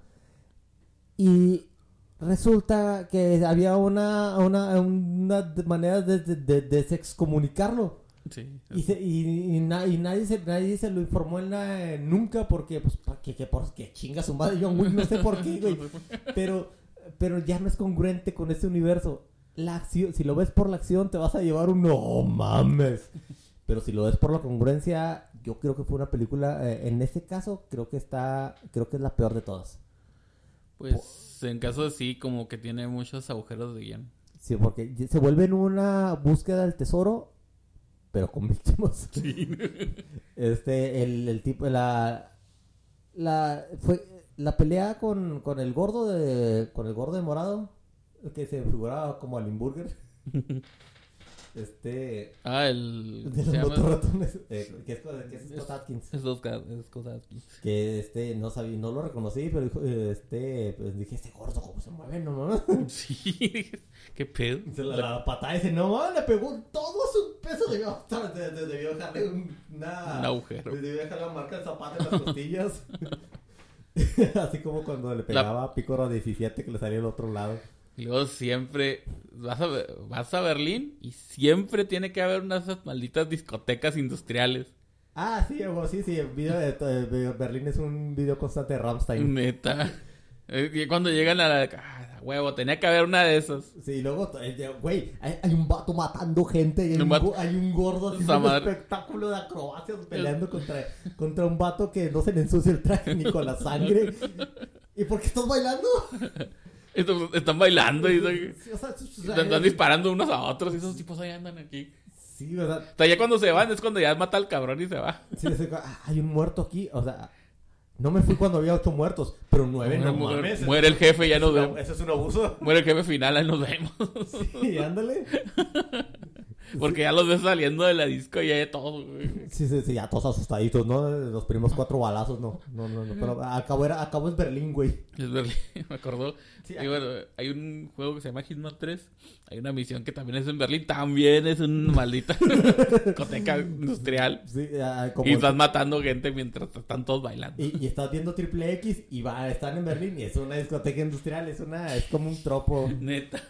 Y resulta que había una, una, una manera de, de, de desexcomunicarlo. Sí. Y, se- y, y na- y nadie, se, nadie se lo informó en la, nunca porque, pues, porque, que, porque chinga su madre John Wick, no sé por qué, güey. Pero, pero ya no es congruente con este universo. La acción, si lo ves por la acción, te vas a llevar un no mames. Pero si lo ves por la congruencia, yo creo que fue una película. eh, en este caso, creo que está. Creo que es la peor de todas. Pues en caso de sí, como que tiene muchos agujeros de guion. Sí, porque se vuelve en una búsqueda del tesoro. pero con víctimas. Este, el, el tipo, la, la, fue, la pelea con, con el gordo de, con el gordo de morado, que se figuraba como al Limburger. Este, Ah, el. de los motorratones, eh, que es, que es Scott Atkins. Es cosas aquí. Que este, no sabía, no lo reconocí, pero dijo, este, pues dije, este gordo, ¿cómo se mueve? No mames. Sí, qué pedo. Se la, la patada dice, no mames, le pegó todo su peso. Debió, de- de- debió dejarle un, una, Un agujero. Debió dejar la marca del zapato en las costillas. Así como cuando le pegaba a Picoro 17 que le salía al otro lado. Y luego siempre vas a, vas a Berlín y siempre tiene que haber unas de esas malditas discotecas industriales. Ah, sí, sí, sí. El video de, de Berlín es un video constante de Rammstein. Neta. Y cuando llegan a la... Ah, huevo, tenía que haber una de esas. Sí, y luego, eh, güey, hay, hay un vato matando gente y hay, Un vato- hay un gordo haciendo un espectáculo de acrobacias peleando contra, contra un vato que no se le ensucia el traje ni con la sangre. ¿Y por qué estás bailando? Están bailando y Sí, o sea, o sea, están, están disparando unos a otros y esos tipos ahí andan aquí. Sí, ¿verdad? Hasta ya cuando se van es cuando ya mata al cabrón y se va. Sí, es ah, hay un muerto aquí. O sea, no me fui cuando había ocho muertos, pero nueve no Muere- mames. muere el jefe, ya nos vemos. Eso es un abuso. Muere el jefe final, ahí nos vemos. Sí, ándale. Porque ya los ves saliendo de la disco y ya de todo, güey. Sí, sí, sí, ya todos asustaditos, ¿no? Los primeros cuatro balazos, no. No, no, no. Pero acabo, era, acabo es Berlín, güey. Es Berlín, me acordó. Sí, Y bueno, hay un juego que se llama Hitman 3. Hay una misión que también es en Berlín. También es una maldita discoteca industrial. Sí, ah, como Y estás matando gente mientras están todos bailando. Y, y estás viendo Triple X y va, están en Berlín y es una discoteca industrial, es una, es como un tropo. Neta.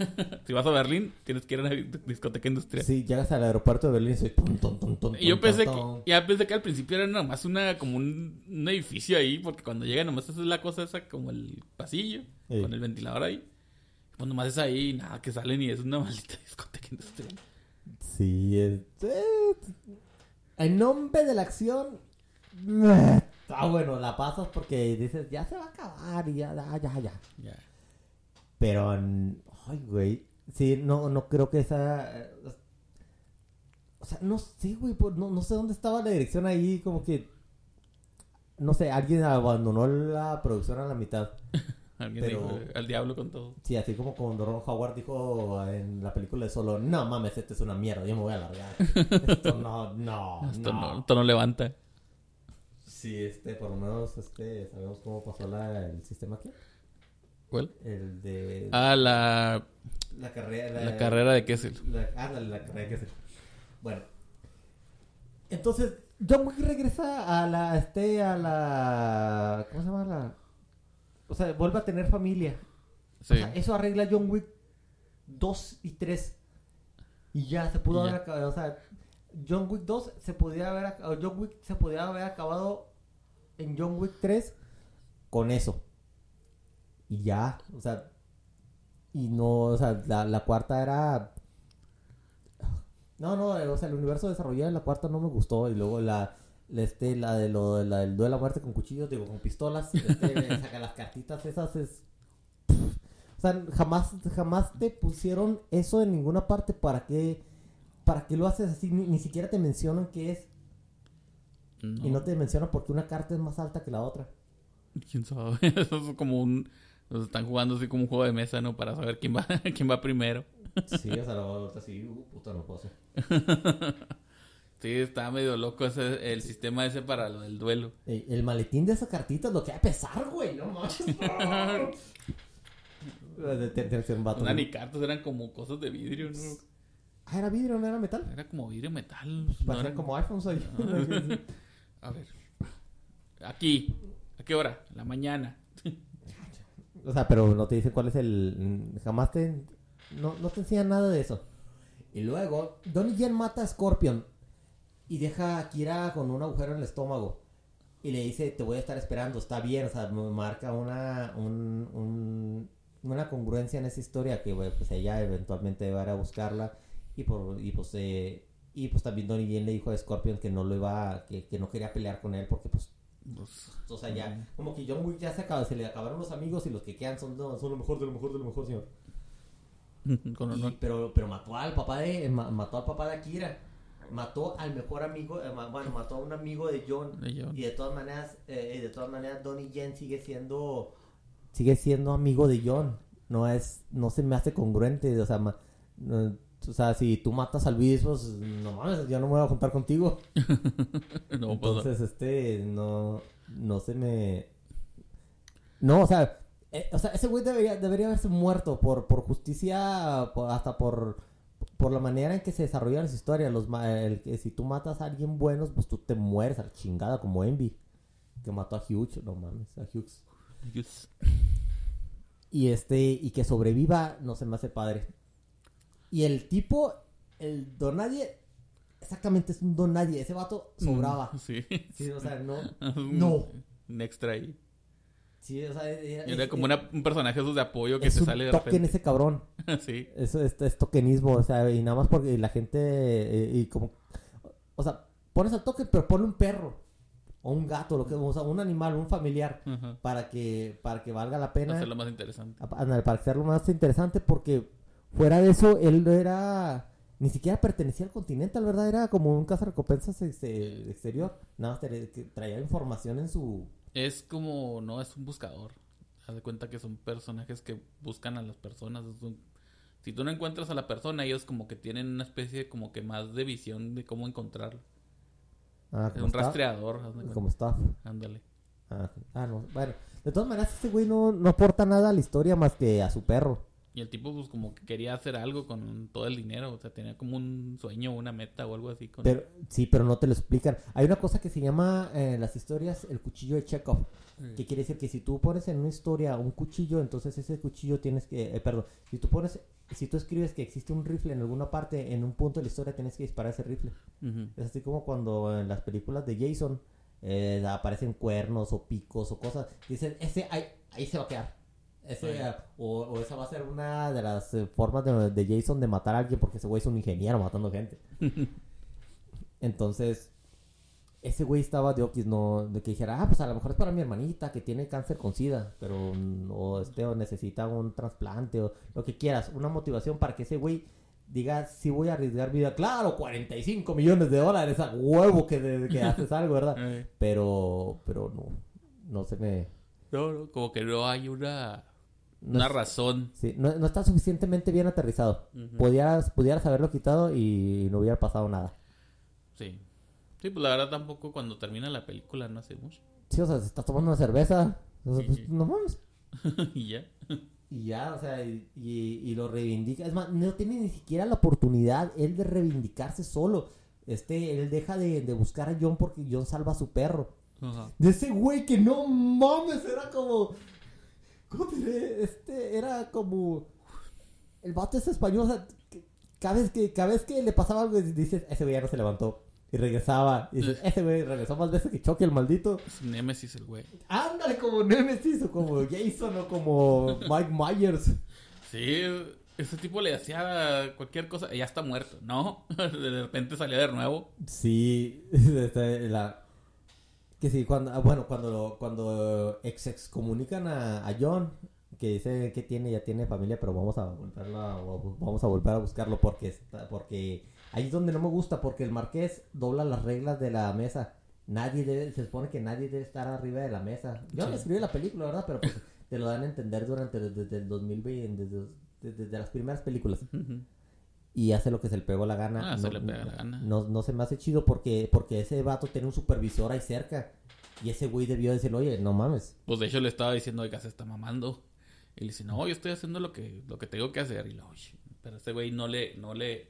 Si vas a Berlín, tienes que ir a una discoteca industrial. Sí, llegas al aeropuerto de Berlín y soy ton, ton, ton, ton, Y yo ton, pensé ton, que, ton. ya pensé que al principio era nomás una, como un, un edificio ahí, porque cuando llega nomás es la cosa esa, como el pasillo, Sí. con el ventilador ahí. Pues nomás es ahí, y nada, que salen y es una maldita discoteca industrial. Sí, es... eh, En nombre de la acción... eh, Está bueno, la pasas porque dices, ya se va a acabar y ya, ya, ya, ya. Pero, ay, güey. Sí, no, no creo que esa... O sea, no sé, güey, no, no sé dónde estaba la dirección ahí, como que... No sé, alguien abandonó la producción a la mitad. Alguien Pero- dijo, al diablo con todo. Sí, así como cuando Ron Howard dijo en la película de Solo, no mames, este es una mierda, yo me voy a largar. Esto no, no, Esto no, no. esto no levanta. Sí, este, por lo menos, este, sabemos cómo pasó la, el sistema aquí. ¿Cuál? El de Ah, la, la carrera. la carrera de Kessel. La, ándale, la carrera que se... Bueno. Entonces, John Wick regresa a la, este, a la... ¿Cómo se llama la...? O sea, vuelve a tener familia. Sí. O sea, eso arregla John Wick 2 y 3. Y ya se pudo haber acabado. O sea, John Wick 2 se podía haber acabado. John Wick se podía haber acabado en John Wick 3 con eso. Y ya, o sea. Y no, o sea, la, la cuarta era. No, no, o sea, el universo desarrollado en la cuarta no me gustó. Y luego la. Este, la de lo la del duelo a muerte con cuchillos, digo, con pistolas, este, saca las cartitas esas es o sea, jamás, jamás te pusieron eso en ninguna parte. ¿Para qué, para qué lo haces así? Ni, ni siquiera te mencionan qué es. No, Y no te mencionan porque una carta es más alta que la otra. ¿Quién sabe? Eso es como un... Nos están jugando así como un juego de mesa, ¿no? Para saber quién va, quién va primero. Sí, o sea, otra así, uh, puta, no puedo hacer. Sí, está medio loco ese, el sistema ese para lo del duelo. Ey, El maletín de esa cartita es lo que va a pesar, güey, no manches. No eran ni cartas, eran como cosas de vidrio, ¿no? Ah, era vidrio, no era metal. Era como vidrio metal. Pues no eran- como iPhones ahí. A ver. Aquí. ¿A qué hora? La mañana. O sea, pero no te dice cuál es el. Jamás te. No, no te enseñan nada de eso. Y luego, Donnie Yen mata a Scorpion y deja a Kira con un agujero en el estómago. Y le dice: Te voy a estar esperando, está bien. O sea, me marca una. Un, un- una congruencia en esa historia que, pues ella eventualmente va a ir a buscarla. Y, por, y pues. eh, y pues también Donnie Yen le dijo a Scorpion que no lo iba. Que, que no quería pelear con él porque, pues, Pues, o sea, ya, como que John Wick ya se acaba, se le acabaron los amigos y los que quedan son, son lo mejor de lo mejor de lo mejor, señor. Y- pero, pero mató al papá de, ma- mató al papá de Akira. Mató al mejor amigo, eh, bueno, mató a un amigo de John. De John. Y de todas maneras, eh, de todas maneras, Donnie Yen sigue siendo, sigue siendo amigo de John. No es, no se me hace congruente, o sea, ma- no- o sea, si tú matas al Luis, pues, no mames, yo no me voy a juntar contigo. No, pues. Entonces, este, no, no se me... No, o sea, eh, o sea ese güey debería, debería haberse muerto por, por justicia, por- hasta por, por la manera en que se desarrollan las historias. Los, el que si tú matas a alguien bueno, pues tú te mueres a la chingada, como Envy, que mató a Hughes, no mames, a Hughes. Y este, y que sobreviva, no se me hace padre. Y el tipo, el don nadie, exactamente es un don nadie, ese vato sobraba. Mm, Sí. Sí, o sea, no. No. Un extra ahí. Sí, o sea, era, Era es- como una- un personaje esos de apoyo que es se un sale de token repente. ese cabrón. sí. Eso es, es tokenismo, o sea, y nada más porque la gente, eh, y como, o sea, pones al token, pero ponle un perro, o un gato, lo que, o sea, un animal, un familiar, para que, para que valga la pena, Hacerlo más interesante. para que sea lo más interesante, porque fuera de eso, él no era, ni siquiera pertenecía al continente, ¿verdad? Era como un cazarrecompensas ex- eh, exterior, nada más traía información en su... Es como, no, es un buscador. Haz de cuenta que son personajes que buscan a las personas. es un- Si tú no encuentras a la persona, ellos como que tienen una especie como que más de visión de cómo encontrarlo. Ah, Es un rastreador. Como staff. Ándale. Ah, ah, no. Bueno, de todas maneras, este güey no, no aporta nada a la historia más que a su perro. Y el tipo pues como que quería hacer algo con todo el dinero. O sea, tenía como un sueño, una meta o algo así. Con... Pero, sí, pero no te lo explican. Hay una cosa que se llama eh, en las historias el cuchillo de Chekhov. Sí. Que quiere decir que si tú pones en una historia un cuchillo, entonces ese cuchillo tienes que... eh, perdón, si tú pones... Si tú escribes que existe un rifle en alguna parte, en un punto de la historia tienes que disparar ese rifle. Es así como cuando en las películas de Jason eh, aparecen cuernos o picos o cosas. Dicen, ese ahí, ahí se va a quedar. Ese, o, o esa va a ser una de las eh, formas de, de Jason de matar a alguien porque ese güey es un ingeniero matando gente. Entonces, ese güey estaba de Okis, no, de que dijera, ah, pues a lo mejor es para mi hermanita que tiene cáncer con SIDA, pero, mm, o este, o necesita un trasplante, o lo que quieras, una motivación para que ese güey diga, sí voy a arriesgar vida. Claro, 45 millones de dólares, a huevo que, de- que haces algo, ¿verdad? Eh, Pero, pero no, no se me... no, no, como que no hay una, No, una es- razón. sí, no, no está suficientemente bien aterrizado. Ujú. Pudieras, pudieras haberlo quitado y no hubiera pasado nada. Sí. Sí, pues la verdad tampoco cuando termina la película no hace mucho. Sí, o sea, se está tomando una cerveza. O sea, Sí, pues, sí. no mames. y ya. Y ya, o sea, y, y- y lo reivindica. Es más, no tiene ni siquiera la oportunidad él de reivindicarse solo. Este, él deja de, de buscar a John porque John salva a su perro. Ajá. De ese güey que no mames, era como. ¿Cómo te diré? Este, era como. El vato es español, o sea, que- cada vez que, cada vez que le pasaba algo, dices, ese güey ya no se levantó. Y regresaba. Y dices, ese güey regresó más veces que choque el maldito. Es Nemesis el güey. Ándale, como Nemesis, o como Jason, o como Mike Myers. Sí, ese tipo le hacía cualquier cosa. Ya está muerto, ¿no? De repente salía de nuevo. Sí, este, la... Que sí, cuando, ah, bueno, cuando, lo- cuando ex excomunican a, a John, que dice que tiene, ya tiene familia, pero vamos a volverla, o vamos a volver a buscarlo porque está, porque ahí es donde no me gusta, porque el marqués dobla las reglas de la mesa. Nadie debe, se supone que nadie debe estar arriba de la mesa. Yo no Sí. escribí la película, ¿verdad? Pero pues, te lo dan a entender durante, desde, el 2020, desde, desde- desde las primeras películas. Ujú. Y hace lo que se le pegó la gana. Ah, se no, le pega no- la gana. No, no se me hace chido porque, porque ese vato tiene un supervisor ahí cerca. Y ese güey debió decirle, oye, no mames. Pues de hecho le estaba diciendo, oiga, se está mamando. Y le dice, no, yo estoy haciendo lo que, lo que tengo que hacer. Y lo, "Oye", pero ese güey no le, no le,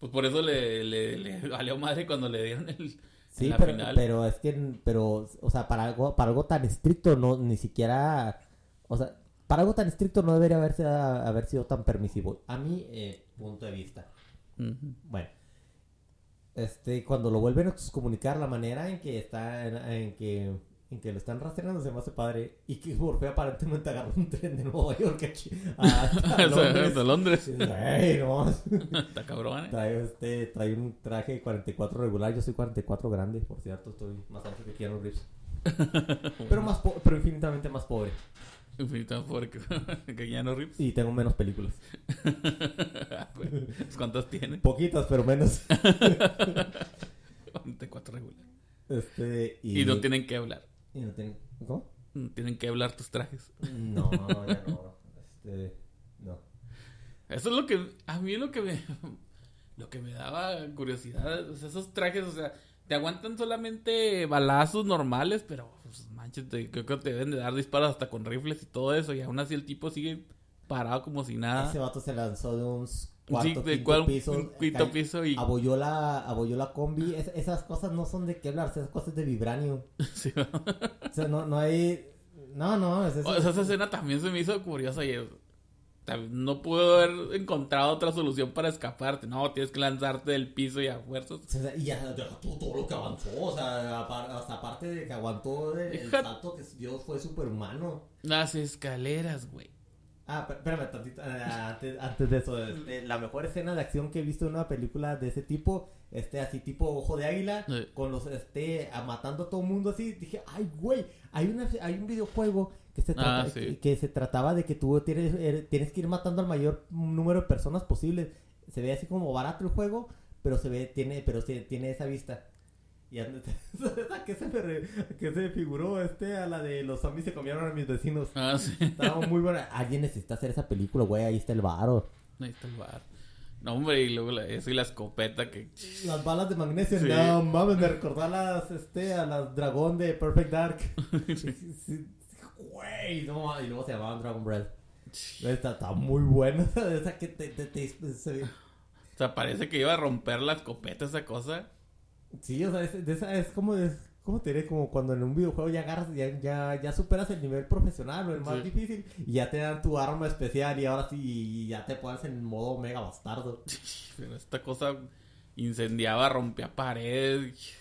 pues por eso le, le, le valió madre cuando le dieron el, Sí, pero, final. pero es que, pero, o sea, para algo, para algo tan estricto, no, ni siquiera, o sea, para algo tan estricto no debería haberse, haber sido tan permisivo. A mi eh, punto de vista. Ujú. Bueno, este, cuando lo vuelven a comunicar, la manera en que está, en, en que, en que lo están rastreando se me hace padre. Y que Morfeo aparentemente agarró un tren de Nueva York a, a- a Londres. de Londres. Y dices, "Ey, no". Está cabrón, ¿eh? Trae, este, trae un traje 44 regular. Yo soy 44 grande, por cierto. Estoy más alto que Keanu Reeves. pero, más pero infinitamente más pobre. Infinito porque que ya no rips. Y tengo menos películas. ¿Cuántas tiene? Poquitas, pero menos. De cuatro regular. Este, y... no tienen que hablar. Y no tienen... ¿Cómo? Tienen que hablar tus trajes. No, ya no. Este, no. Eso es lo que a mí lo que me lo que me daba curiosidad, esos trajes, o sea, te aguantan solamente balazos normales, pero pues, manches, creo que te deben de dar disparos hasta con rifles y todo eso, y aún así el tipo sigue parado como si nada. Ese vato se lanzó de un cuarto, quinto piso, un quinto piso y... Abolló la, abolló la combi. esas cosas no son de hablar esas cosas de vibranio. Sí. o sea, no, no hay... No, no, es eso. O sea, esa escena también se me hizo curiosa y no pudo haber encontrado otra solución para escaparte. No, tienes que lanzarte del piso y a fuerzas. Y ya todo, lo que avanzó. O sea, hasta aparte de que aguantó el, salto que Dios fue superhumano. Las escaleras, güey. Ah, espérame tantito. Eh, antes, de eso, este, la mejor escena de acción que he visto en una película de ese tipo, este, así tipo Ojo de Águila, con los, este, matando a todo el mundo así. Dije, ay, güey, hay, una, hay un videojuego que se, ah, que, se trataba de que tú tienes, er, tienes que ir matando al mayor número de personas posible. Se ve así como barato el juego, pero se ve, tiene, pero tiene esa vista. Y ¿a qué se me, se figuró este a la de los zombies se comieron a mis vecinos? Ah, sí. Estaba muy buena. Alguien necesita hacer esa película, güey. Ahí está el varo. Ahí está el bar. No, hombre, y luego eso y la escopeta que... Las balas de magnesio, no mames, me recordó a las, este, a las dragón de Perfect Dark. Güey, no, y luego se llamaban Dragon Breath. Está, está muy bueno. esa que te, te, te, O sea, parece que iba a romper la escopeta esa cosa. Sí, o sea, es, de esa, es como de, ¿cómo te diré? Como cuando en un videojuego ya agarras, ya, ya, ya superas el nivel profesional o el más difícil y ya te dan tu arma especial y ahora sí ya te pones en modo mega bastardo. Pero esta cosa incendiaba, rompía paredes.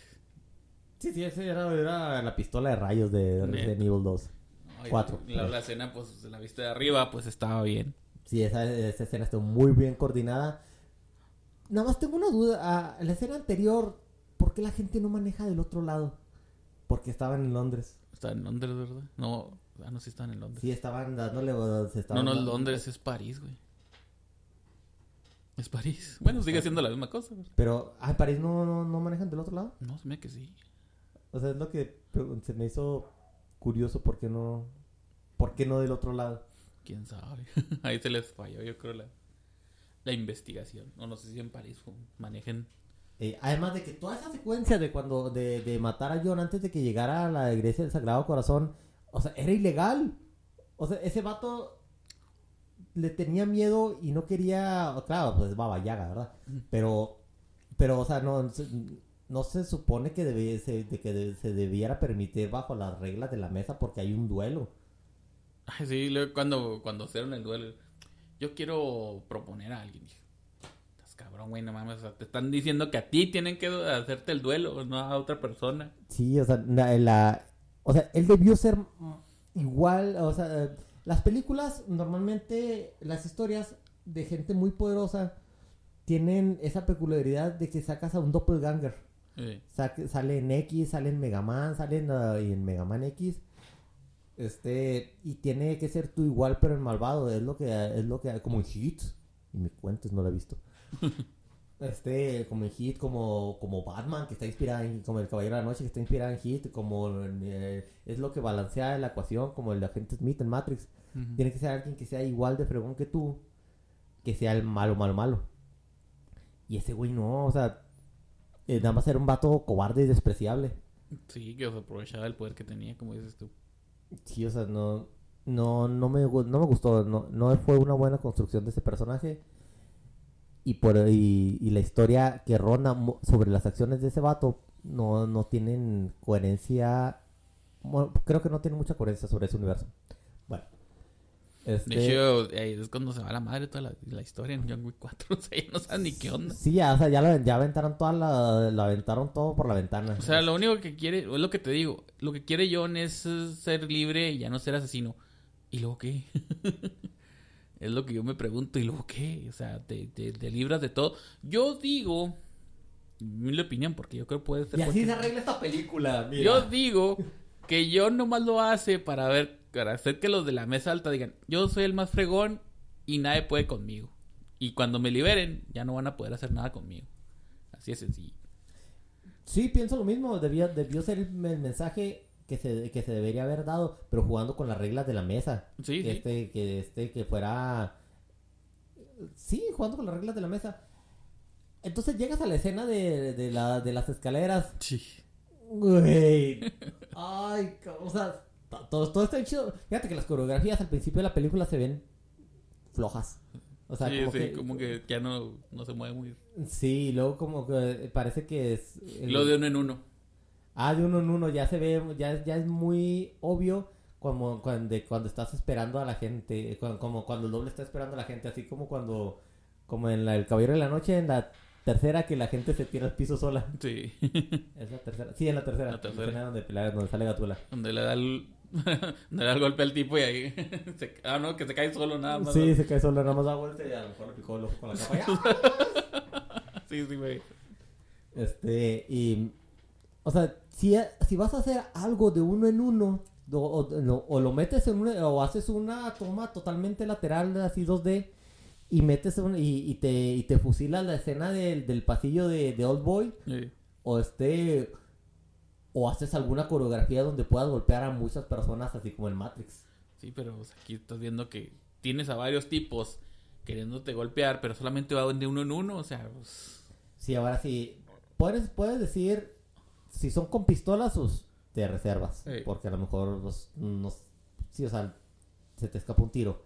Sí, sí, esa era, era, la pistola de rayos de Resident Evil 2. Cuatro. La, la, escena, pues, de la vista de arriba, pues estaba bien. Sí, esa, esa escena estuvo muy bien coordinada. Nada más tengo una duda. Ah, la escena anterior, ¿por qué la gente no maneja del otro lado? Porque estaban en Londres. Estaban en Londres, ¿verdad? No, ah, no, sí estaban en Londres. Sí, estaban dándole. no, no, Londres es París, güey. Es París. Bueno, sigue siendo la misma cosa. Pero, ¿ah, París no, no, manejan del otro lado? No, se me que sí. O sea, es lo que se me hizo curioso, ¿por qué no, por qué no del otro lado? Quién sabe. Ahí se les falló, yo creo, la, la investigación. No, no sé si en París manejen. Eh, además de que toda esa secuencia de cuando de, de matar a John antes de que llegara a la iglesia del Sagrado Corazón, o sea, era ilegal. O sea, ese vato le tenía miedo y no quería, claro, pues Baba Yaga, ¿verdad? Pero, pero, o sea, no, no se supone que, debe, se, de que se debiera permitir bajo las reglas de la mesa porque hay un duelo. Ay, sí, cuando, cuando hicieron el duelo, yo quiero proponer a alguien. Estás cabrón, güey, no mames. te están diciendo que a ti tienen que hacerte el duelo, no a otra persona. Sí, o sea, la, o sea, él debió ser igual, o sea, las películas, normalmente, las historias de gente muy poderosa tienen esa peculiaridad de que sacas a un doppelganger sale en X, sale en Mega Man, sale en, uh, en Mega Man X. Este, y tiene que ser tú igual, pero en malvado. Es lo que, es lo que, como en Hit. Y me cuentes, no lo he visto. este, como en Hit, como, como Batman, que está inspirado en, como el Caballero de la Noche, que está inspirado en Hit, como eh, es lo que balancea la ecuación, como el agente Smith en Matrix. Tiene que ser alguien que sea igual de fregón que tú, que sea el malo, malo, malo. Y ese güey no, o sea, eh, nada más era un vato cobarde y despreciable. Sí, que aprovechaba el poder que tenía, como dices tú. Sí, o sea, no, no, no, me, no me gustó. No, no fue una buena construcción de ese personaje. Y, por, y, la historia que ronda sobre las acciones de ese vato no, no tienen coherencia. creo que no tiene mucha coherencia sobre ese universo. Este... De hecho, es cuando se va la madre toda la, historia en John Wick 4. O sea, ya no saben ni qué onda. Sí, ya, o sea, ya, lo, ya aventaron toda la, la, aventaron todo por la ventana. O sea, lo único que quiere, es lo que te digo, lo que quiere John es ser libre y ya no ser asesino. ¿Y luego qué? es lo que yo me pregunto. ¿Y luego qué? O sea, te, te, libras de todo. Yo digo, mi opinión, porque yo creo que puede ser... Y así se arregla esta película, Yo digo que John nomás lo hace para ver para hacer que los de la mesa alta digan, yo soy el más fregón y nadie puede conmigo. Y cuando me liberen, ya no van a poder hacer nada conmigo. Así es sencillo. Sí, pienso lo mismo. Debía, debió ser el mensaje que se, que se debería haber dado, pero jugando con las reglas de la mesa. Sí, que sí. Este, que este, que fuera... Sí, jugando con las reglas de la mesa. Entonces llegas a la escena de, de, la, de las escaleras. Sí. Güey. Ay, ca- o sea, to- todo, todo está chido. Fíjate que las coreografías al principio de la película se ven flojas. O sea, sí, como, sí, que, como que ya no, no se mueve muy... Sí, y luego como que parece que es... el- Lo de uno en uno. Ah, de uno en uno, ya se ve, ya, ya es muy obvio como cuando, cuando estás esperando a la gente, cuando- como cuando el doble está esperando a la gente, así como cuando, como en la- El Caballero de la Noche, en la tercera que la gente se tira al piso sola. Sí. Es la tercera, sí, en la tercera. La tercera. escena donde, donde sale Gatula. Donde le da el... donde le da el golpe al tipo y ahí... se- Ah, no, que se cae solo nada más. Sí, se cae sola, nada más da vuelta y a lo mejor le picó el ojo con la capa. ¡ah! Sí, sí, güey. Este, y. O sea, si, si vas a hacer algo de uno en uno, o, o- no, o lo metes en una, o haces una toma totalmente lateral, así 2D, y metes un, y, y te, y te fusilas la escena del, del pasillo de, de Old Boy, Sí. o este. O haces alguna coreografía donde puedas golpear a muchas personas, así como en Matrix. Sí, pero aquí estás viendo que tienes a varios tipos queriéndote golpear, pero solamente va de uno en uno, o sea, pues, Sí, ahora sí. Puedes, puedes decir si son con pistolas, pues te reservas. Sí. Porque a lo mejor pues, no, sí, o sea, se te escapa un tiro.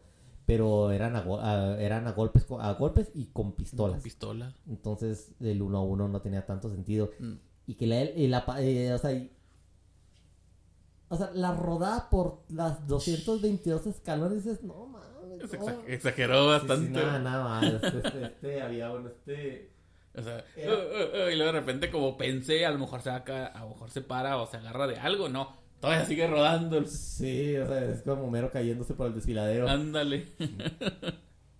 Pero eran a, eran a golpes a golpes y con pistolas. con pistola. Entonces el uno a uno no tenía tanto sentido. Mm. Y que la, y la eh, o sea, y- o sea, la rodada por las 222 escalones dices, no mames. No". exa- exageró Sí, sí, bastante. nada, nada más. Este, este, había un este. O sea, Era- uh, uh, uh, y luego de repente como pensé, a lo mejor se acá, a lo mejor se para o se agarra de algo, no. Todavía sigue rodando. Sí, o sea, es como mero cayéndose por el desfiladero. Ándale.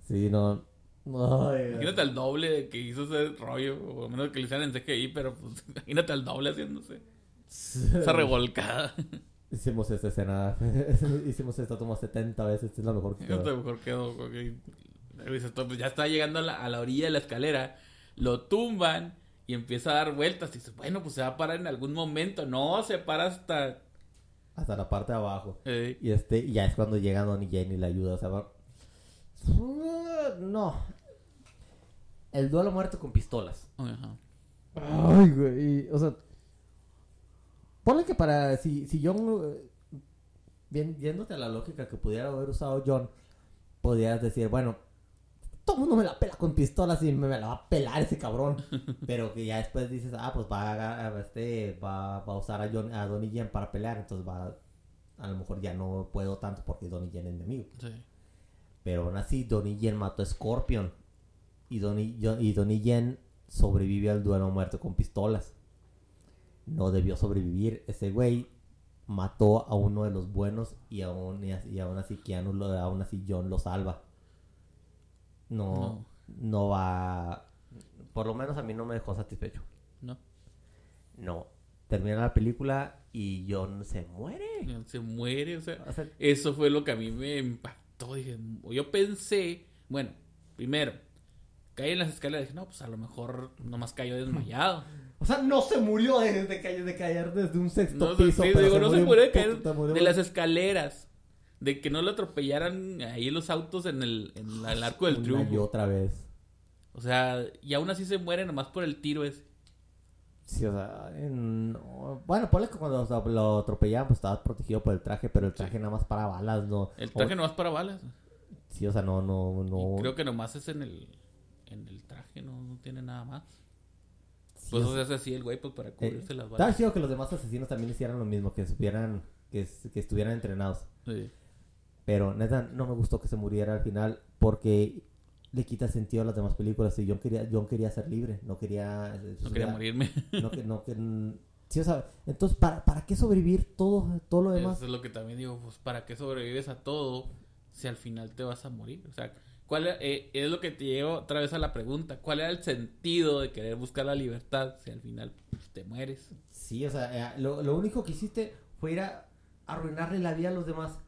Sí, no. Ay, Imagínate al doble que hizo ese rollo, o a menos que le hicieran en CGI, pero pues imagínate al doble haciéndose esa revolcada. Hicimos esta escena. Hicimos esta toma 70 veces. Esta es la mejor que quedó. mejor quedó. "Pues ya está llegando a la, a la orilla de la escalera, lo tumban y empieza a dar vueltas. Y dices, bueno, pues se va a parar en algún momento. No, se para hasta. Hasta la parte de abajo. eh, Y este, y ya es cuando llega Donnie Jane y le ayuda. O sea, No. El duelo muerto con pistolas. ajá. Ay, güey. O sea. Ponle que para. Si, si John. bien- Viéndote a la lógica que pudiera haber usado John, podrías decir, bueno, todo el mundo me la pela con pistolas y me, me la va a pelar ese cabrón. Pero que ya después dices, ah, pues va a, a- este, va, va a usar a, John, a Donnie Yen para pelear, entonces va. A lo mejor ya no puedo tanto porque Donnie Yen es mi amigo. Sí. Pero aún así, Donnie Yen mató a Scorpion. Y Donnie, y Donnie Yen sobrevive al duelo muerto con pistolas. No debió sobrevivir. Ese güey mató a uno de los buenos y aún, y, aún así Keanu lo, aún así John lo salva. No, no va... Por lo menos a mí no me dejó satisfecho. ¿No? No. Termina la película y John se muere. Se muere, o sea. O sea, Eso fue lo que a mí me impactó. Dije, yo pensé, bueno, primero, caí en las escaleras dije, no, pues a lo mejor nomás cayó desmayado. O sea, no se murió de, de caer, de caer desde un sexto No, piso. sí, pero digo, no se murió de caer se murió- de las escaleras. De que no lo atropellaran ahí los autos en el, en la- el arco del Una triunfo. y otra vez. O sea, y aún así se muere nomás por el tiro ese. Sí, o sea, no. Bueno, ponle que cuando lo- lo atropellaban, pues estaba protegido por el traje, pero el traje nada más para balas, no. El traje O- nomás para balas. Sí, o sea, no, no, no. Y creo que nomás es en el, en el traje, no, no tiene nada más. sí, Pues o eso se hace así el güey, pues para eh, cubrirse las balas. chido que los demás asesinos también hicieran lo mismo, que supieran, que, es- que estuvieran entrenados. Sí. Pero neta, no me gustó que se muriera al final porque le quita sentido a las demás películas. Y John quería, John quería ser libre, no quería. No quería morirme. No, que, no, que, sí, o sea, entonces, ¿para, ¿para qué sobrevivir todo, todo lo demás? Eso es lo que también digo, pues para qué sobrevives a todo si al final te vas a morir. O sea, ¿cuál era- eh, es lo que te lleva otra vez a la pregunta? ¿Cuál era el sentido de querer buscar la libertad si al final pues, te mueres? Sí, o sea, eh, lo, lo único que hiciste fue ir a arruinarle la vida a los demás.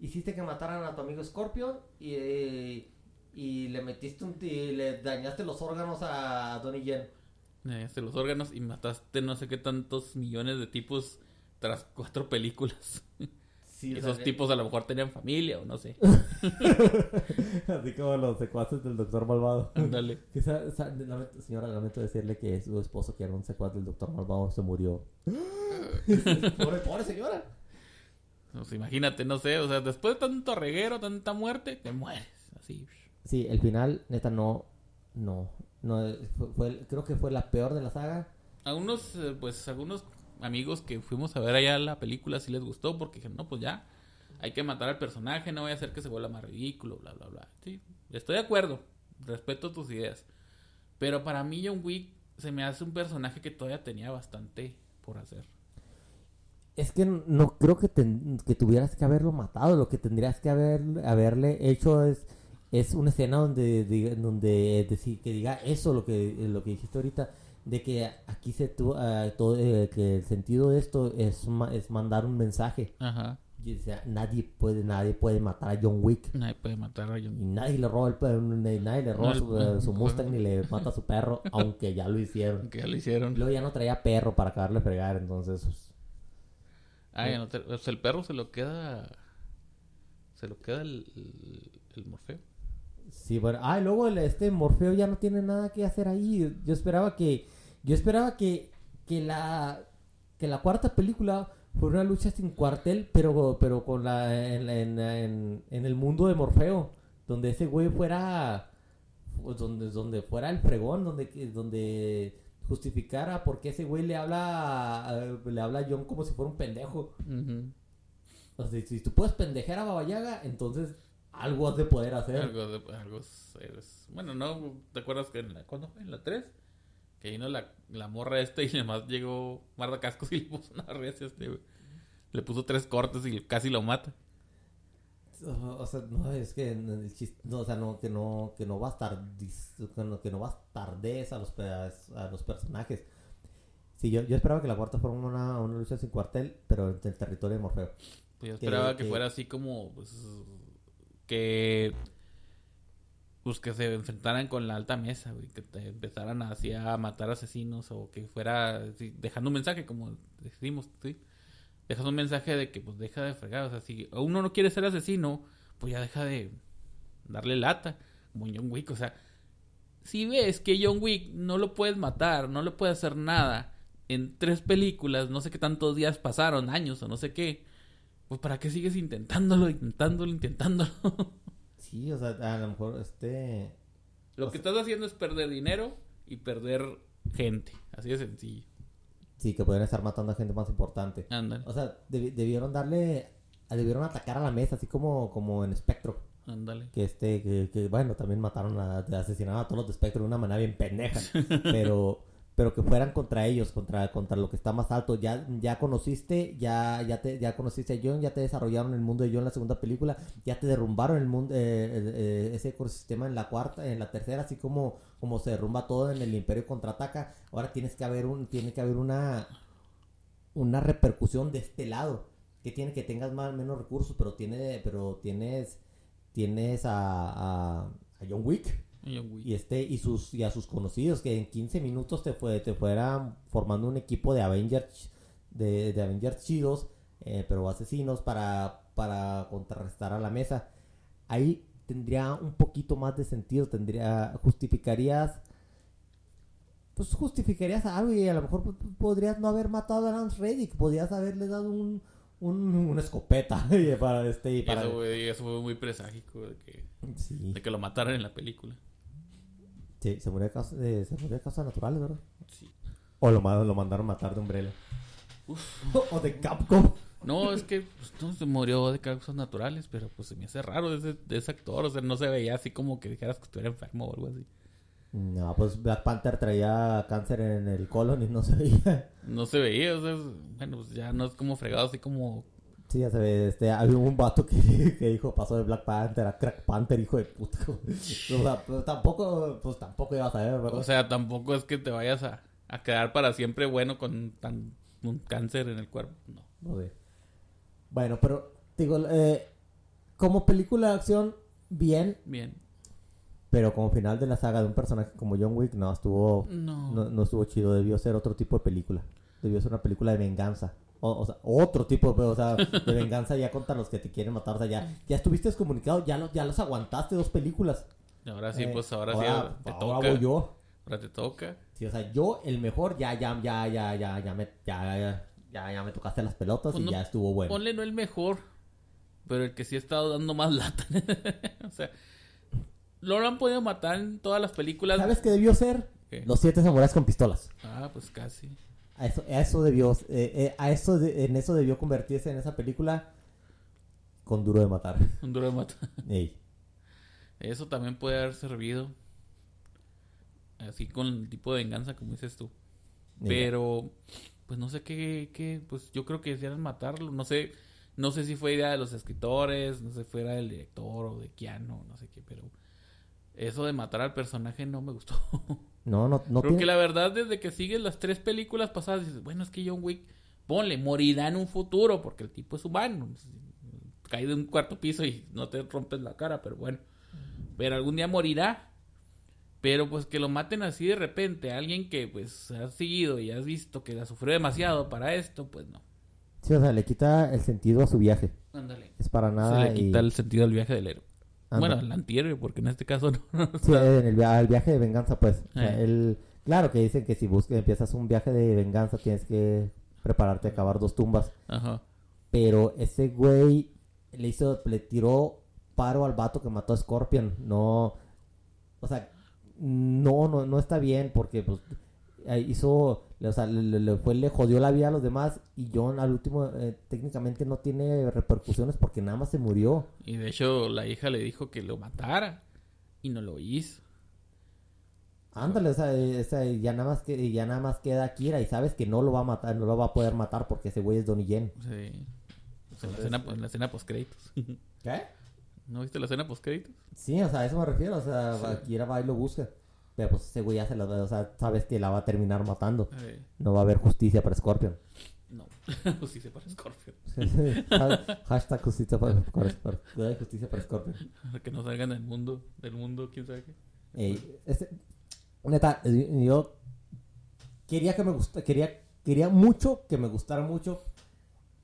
hiciste que mataran a tu amigo Scorpion y, eh, y le metiste un... y le dañaste los órganos a Donnie Yen. Dañaste los órganos y mataste no sé qué tantos millones de tipos tras cuatro películas. Sí, o Esos tipos a lo mejor tenían familia o no sé. Así como los secuaces del Doctor Malvado. Lamento- señora, lamento decirle que su esposo, que era un secuaz del Doctor Malvado, se murió. pobre, pobre señora. Pues imagínate, no sé, o sea, después de tanto reguero, tanta muerte, te mueres. Así. Sí, el final, neta, no. No. no fue, fue- creo que fue la peor de la saga. Algunos, eh, pues, algunos amigos que fuimos a ver allá la película sí les gustó porque dijeron, no, pues ya, hay que matar al personaje, no voy a hacer que se vuelva más ridículo, bla, bla, bla. Sí, estoy de acuerdo, respeto tus ideas. Pero para mí John Wick se me hace un personaje que todavía tenía bastante por hacer. Es que no creo que, ten- que tuvieras que haberlo matado. Lo que tendrías que haber, haberle hecho es, es una escena donde, diga- donde decir, que diga eso, lo que, lo que dijiste ahorita, de que aquí se tu, ah, todo, eh, que el sentido de esto es, ma- es mandar un mensaje. Ajá. Y, o sea, nadie puede, nadie puede matar a John Wick. Nadie puede matar a Y John nadie le roba el pe- nadie le roba No, su, el- eh, su Mustang ni le mata a su perro, aunque ya lo hicieron. Que ya lo Y hicieron. luego ya no traía perro para acabarle de fregar, entonces pues, Ah, ya no te- pues el perro se lo queda. Se lo queda el, el, el Morfeo. Sí, bueno. Ah, y luego el, este Morfeo ya no tiene nada que hacer ahí. Yo esperaba que. Yo esperaba que. Que la. Que la cuarta película fuera una lucha sin cuartel, pero, pero con la. En, en, en- en el mundo de Morfeo. Donde ese güey fuera. pues, Donde, donde fuera el fregón, donde, donde justificara por qué ese güey le habla. a- le habla a John como si fuera un pendejo. O sea, si tú puedes pendejar a Baba Yaga, entonces algo has de poder hacer. Algo, de- algo Bueno, ¿no? ¿Te acuerdas que en la, ¿cuándo fue? ¿En la 3? Que vino la, la morra esta y además llegó Marta Cascos y le puso una a este, güey. Le puso tres cortes y casi lo mata. O sea, no, es que no, o sea, no, que no, que no va a estar, dis- que no, va a los, a los personajes. Sí, yo, yo esperaba que la cuarta fuera una, una lucha sin cuartel, pero en el territorio de Morfeo. Pues yo Que- esperaba que, que- fuera así como, pues, que, pues, que se enfrentaran con la alta mesa, que te empezaran así a matar asesinos o que fuera, dejando un mensaje, como decimos, ¿sí? Dejas un mensaje de que, pues, deja de fregar, o sea, si uno no quiere ser asesino, pues ya deja de darle lata, como John Wick, o sea, si ves que John Wick no lo puedes matar, no le puedes hacer nada en tres películas, no sé qué tantos días pasaron, años o no sé qué, pues para qué sigues intentándolo, intentándolo, intentándolo. Sí, o sea, a lo mejor este... Lo que estás haciendo es perder dinero y perder gente, así de sencillo. Sí, que podrían estar matando a gente más importante. Ándale, O sea, debi- debieron darle... Debieron atacar a la mesa, así como, como en Spectro. ándale. que este que, que, bueno también mataron a asesinaron a todos los de Spectre de una manera bien pendeja pero pero que fueran contra ellos contra contra lo que está más alto. Ya ya conociste ya ya te ya conociste a John ya te desarrollaron el mundo de John en la segunda película ya te derrumbaron el mundo eh, eh, ese ecosistema en la cuarta en la tercera así como como se derrumba todo en el Imperio contraataca. Ahora tienes que haber un tiene que haber una una repercusión de este lado. Que tiene que tengas más menos recursos pero tiene pero tienes tienes a, a John Wick Y este y sus y a sus conocidos que en 15 minutos te fue te fueran formando un equipo de Avengers de, de Avengers chidos eh, pero asesinos para para contrarrestar a la mesa. Ahí tendría un poquito más de sentido tendría justificarías pues justificarías algo y a lo mejor pues, podrías no haber matado a Lance Reddick podrías haberle dado un, un una escopeta para este y para eso, fue muy preságico de que, sí, de que lo mataran en la película. Sí, se murió de causas de, se murió de causas naturales verdad Sí. O lo, lo mandaron matar de Umbrella. o de Capcom. No, es que pues, no se murió de causas naturales, pero pues se me hace raro de ese, de ese actor. O sea, no se veía así como que dijeras que estuviera enfermo o algo así. No, pues Black Panther traía cáncer en el colon y no se veía. No se veía, o sea, es- bueno, pues ya no es como fregado, así como... Sí, ya se ve. Este, había un vato que, que dijo, pasó de Black Panther a Crack Panther, hijo de puta. O sea, pues, tampoco, pues tampoco ibas a ver, ¿verdad? O sea, tampoco es que te vayas a, a quedar para siempre bueno con tan, un cáncer en el cuerpo. No. No sé. Bueno, pero, digo, eh, como película de acción, bien. Bien. Pero como final de la saga de un personaje como John Wick, no estuvo, No. no, no estuvo chido. Debió ser otro tipo de película. Debió ser una película de venganza. O, o sea, otro tipo de, o sea, de venganza ya contra los que te quieren matar. O sea, ya, ya estuviste descomunicado, ya, los, ya los aguantaste dos películas. Ahora sí, Eh, pues ahora, sí te ahora toca. voy yo. Ahora te toca. Sí, o sea, yo, el mejor, ya, ya, ya, ya, ya, ya me, ya, ya, ya, ya me tocaste las pelotas Pues y no- ya estuvo bueno. Ponle no el mejor, pero el que sí ha estado dando más lata. o sea, no lo han podido matar en todas las películas. ¿Sabes qué debió ser? ¿Qué? Los siete samuráis con pistolas. Ah, pues casi. A eso, a eso debió, eh, eh, a eso, de- en eso debió convertirse en esa película con duro de matar. Un duro de matar. Ey. Eso también puede haber servido. Así con el tipo de venganza como dices tú. Ey. Pero, pues no sé qué, qué, pues yo creo que desearan matarlo. No sé, no sé si fue idea de los escritores, no sé si fuera del director o de Keanu, no sé qué, pero eso de matar al personaje no me gustó. No, no, no Porque tiene- la verdad, desde que sigues las tres películas pasadas, dices, bueno, es que John Wick, ponle, morirá en un futuro, porque el tipo es humano. Cae de un cuarto piso y no te rompes la cara, pero bueno. Pero algún día morirá. Pero pues que lo maten así de repente, a alguien que pues has seguido y has visto que la sufrió demasiado para esto, pues no. Sí, o sea, le quita el sentido a su viaje. Ándale. Es para Se nada. le y- quita el sentido al viaje del héroe. Anda. Bueno, al antihéroe, porque en este caso no. Sí, en el, via- el viaje de venganza, pues. O sea, Eh. él- claro que dicen que si buscas, empiezas un viaje de venganza, tienes que prepararte a acabar dos tumbas. Ajá. Pero ese güey le hizo, le tiró paro al vato que mató a Scorpion. No, o sea, no, no, no está bien porque pues hizo, o sea, le, fue, le jodió la vida a los demás y John al último eh, técnicamente no tiene repercusiones porque nada más se murió. Y de hecho la hija le dijo que lo matara. Y no lo hizo. Ándale, o sea, eh, ya nada más que ya nada más queda Kira y sabes que no lo va a matar, no lo va a poder matar porque ese güey es Donnie Yen. Sí. Pues en, la escena, en la escena post créditos. ¿Qué? ¿No viste la escena post créditos? Sí, o sea, a eso me refiero, o sea, Sí. Kira va y lo busca. Pero pues ese güey ya se o sea, sabes que la va a terminar matando. No va a haber justicia para Scorpion. no. Justicia para Scorpion. Hashtag justicia para, para- justicia para Scorpion. que no salgan del mundo. Del mundo, quién sabe qué. Ey, este, neta, eh, yo quería que me gusta, quería, quería mucho que me gustara mucho,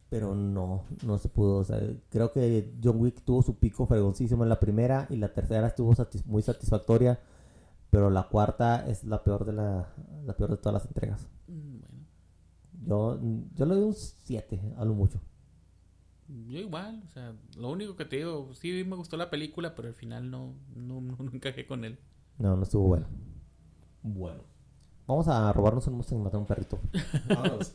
pero no, no se pudo. O sea, creo que John Wick tuvo su pico fregoncísimo en la primera y la tercera estuvo satis- muy satisfactoria, pero la cuarta es la peor de la, la peor de todas las entregas. Mm, Bueno. Yo, yo le doy un 7 a lo mucho. Yo igual, o sea, lo único que te digo, sí me gustó la película, pero al final no, no, no, no encajé con él. No, no estuvo bueno. Bueno. Vamos a robarnos un Mustang y matar a un perrito. Vámonos.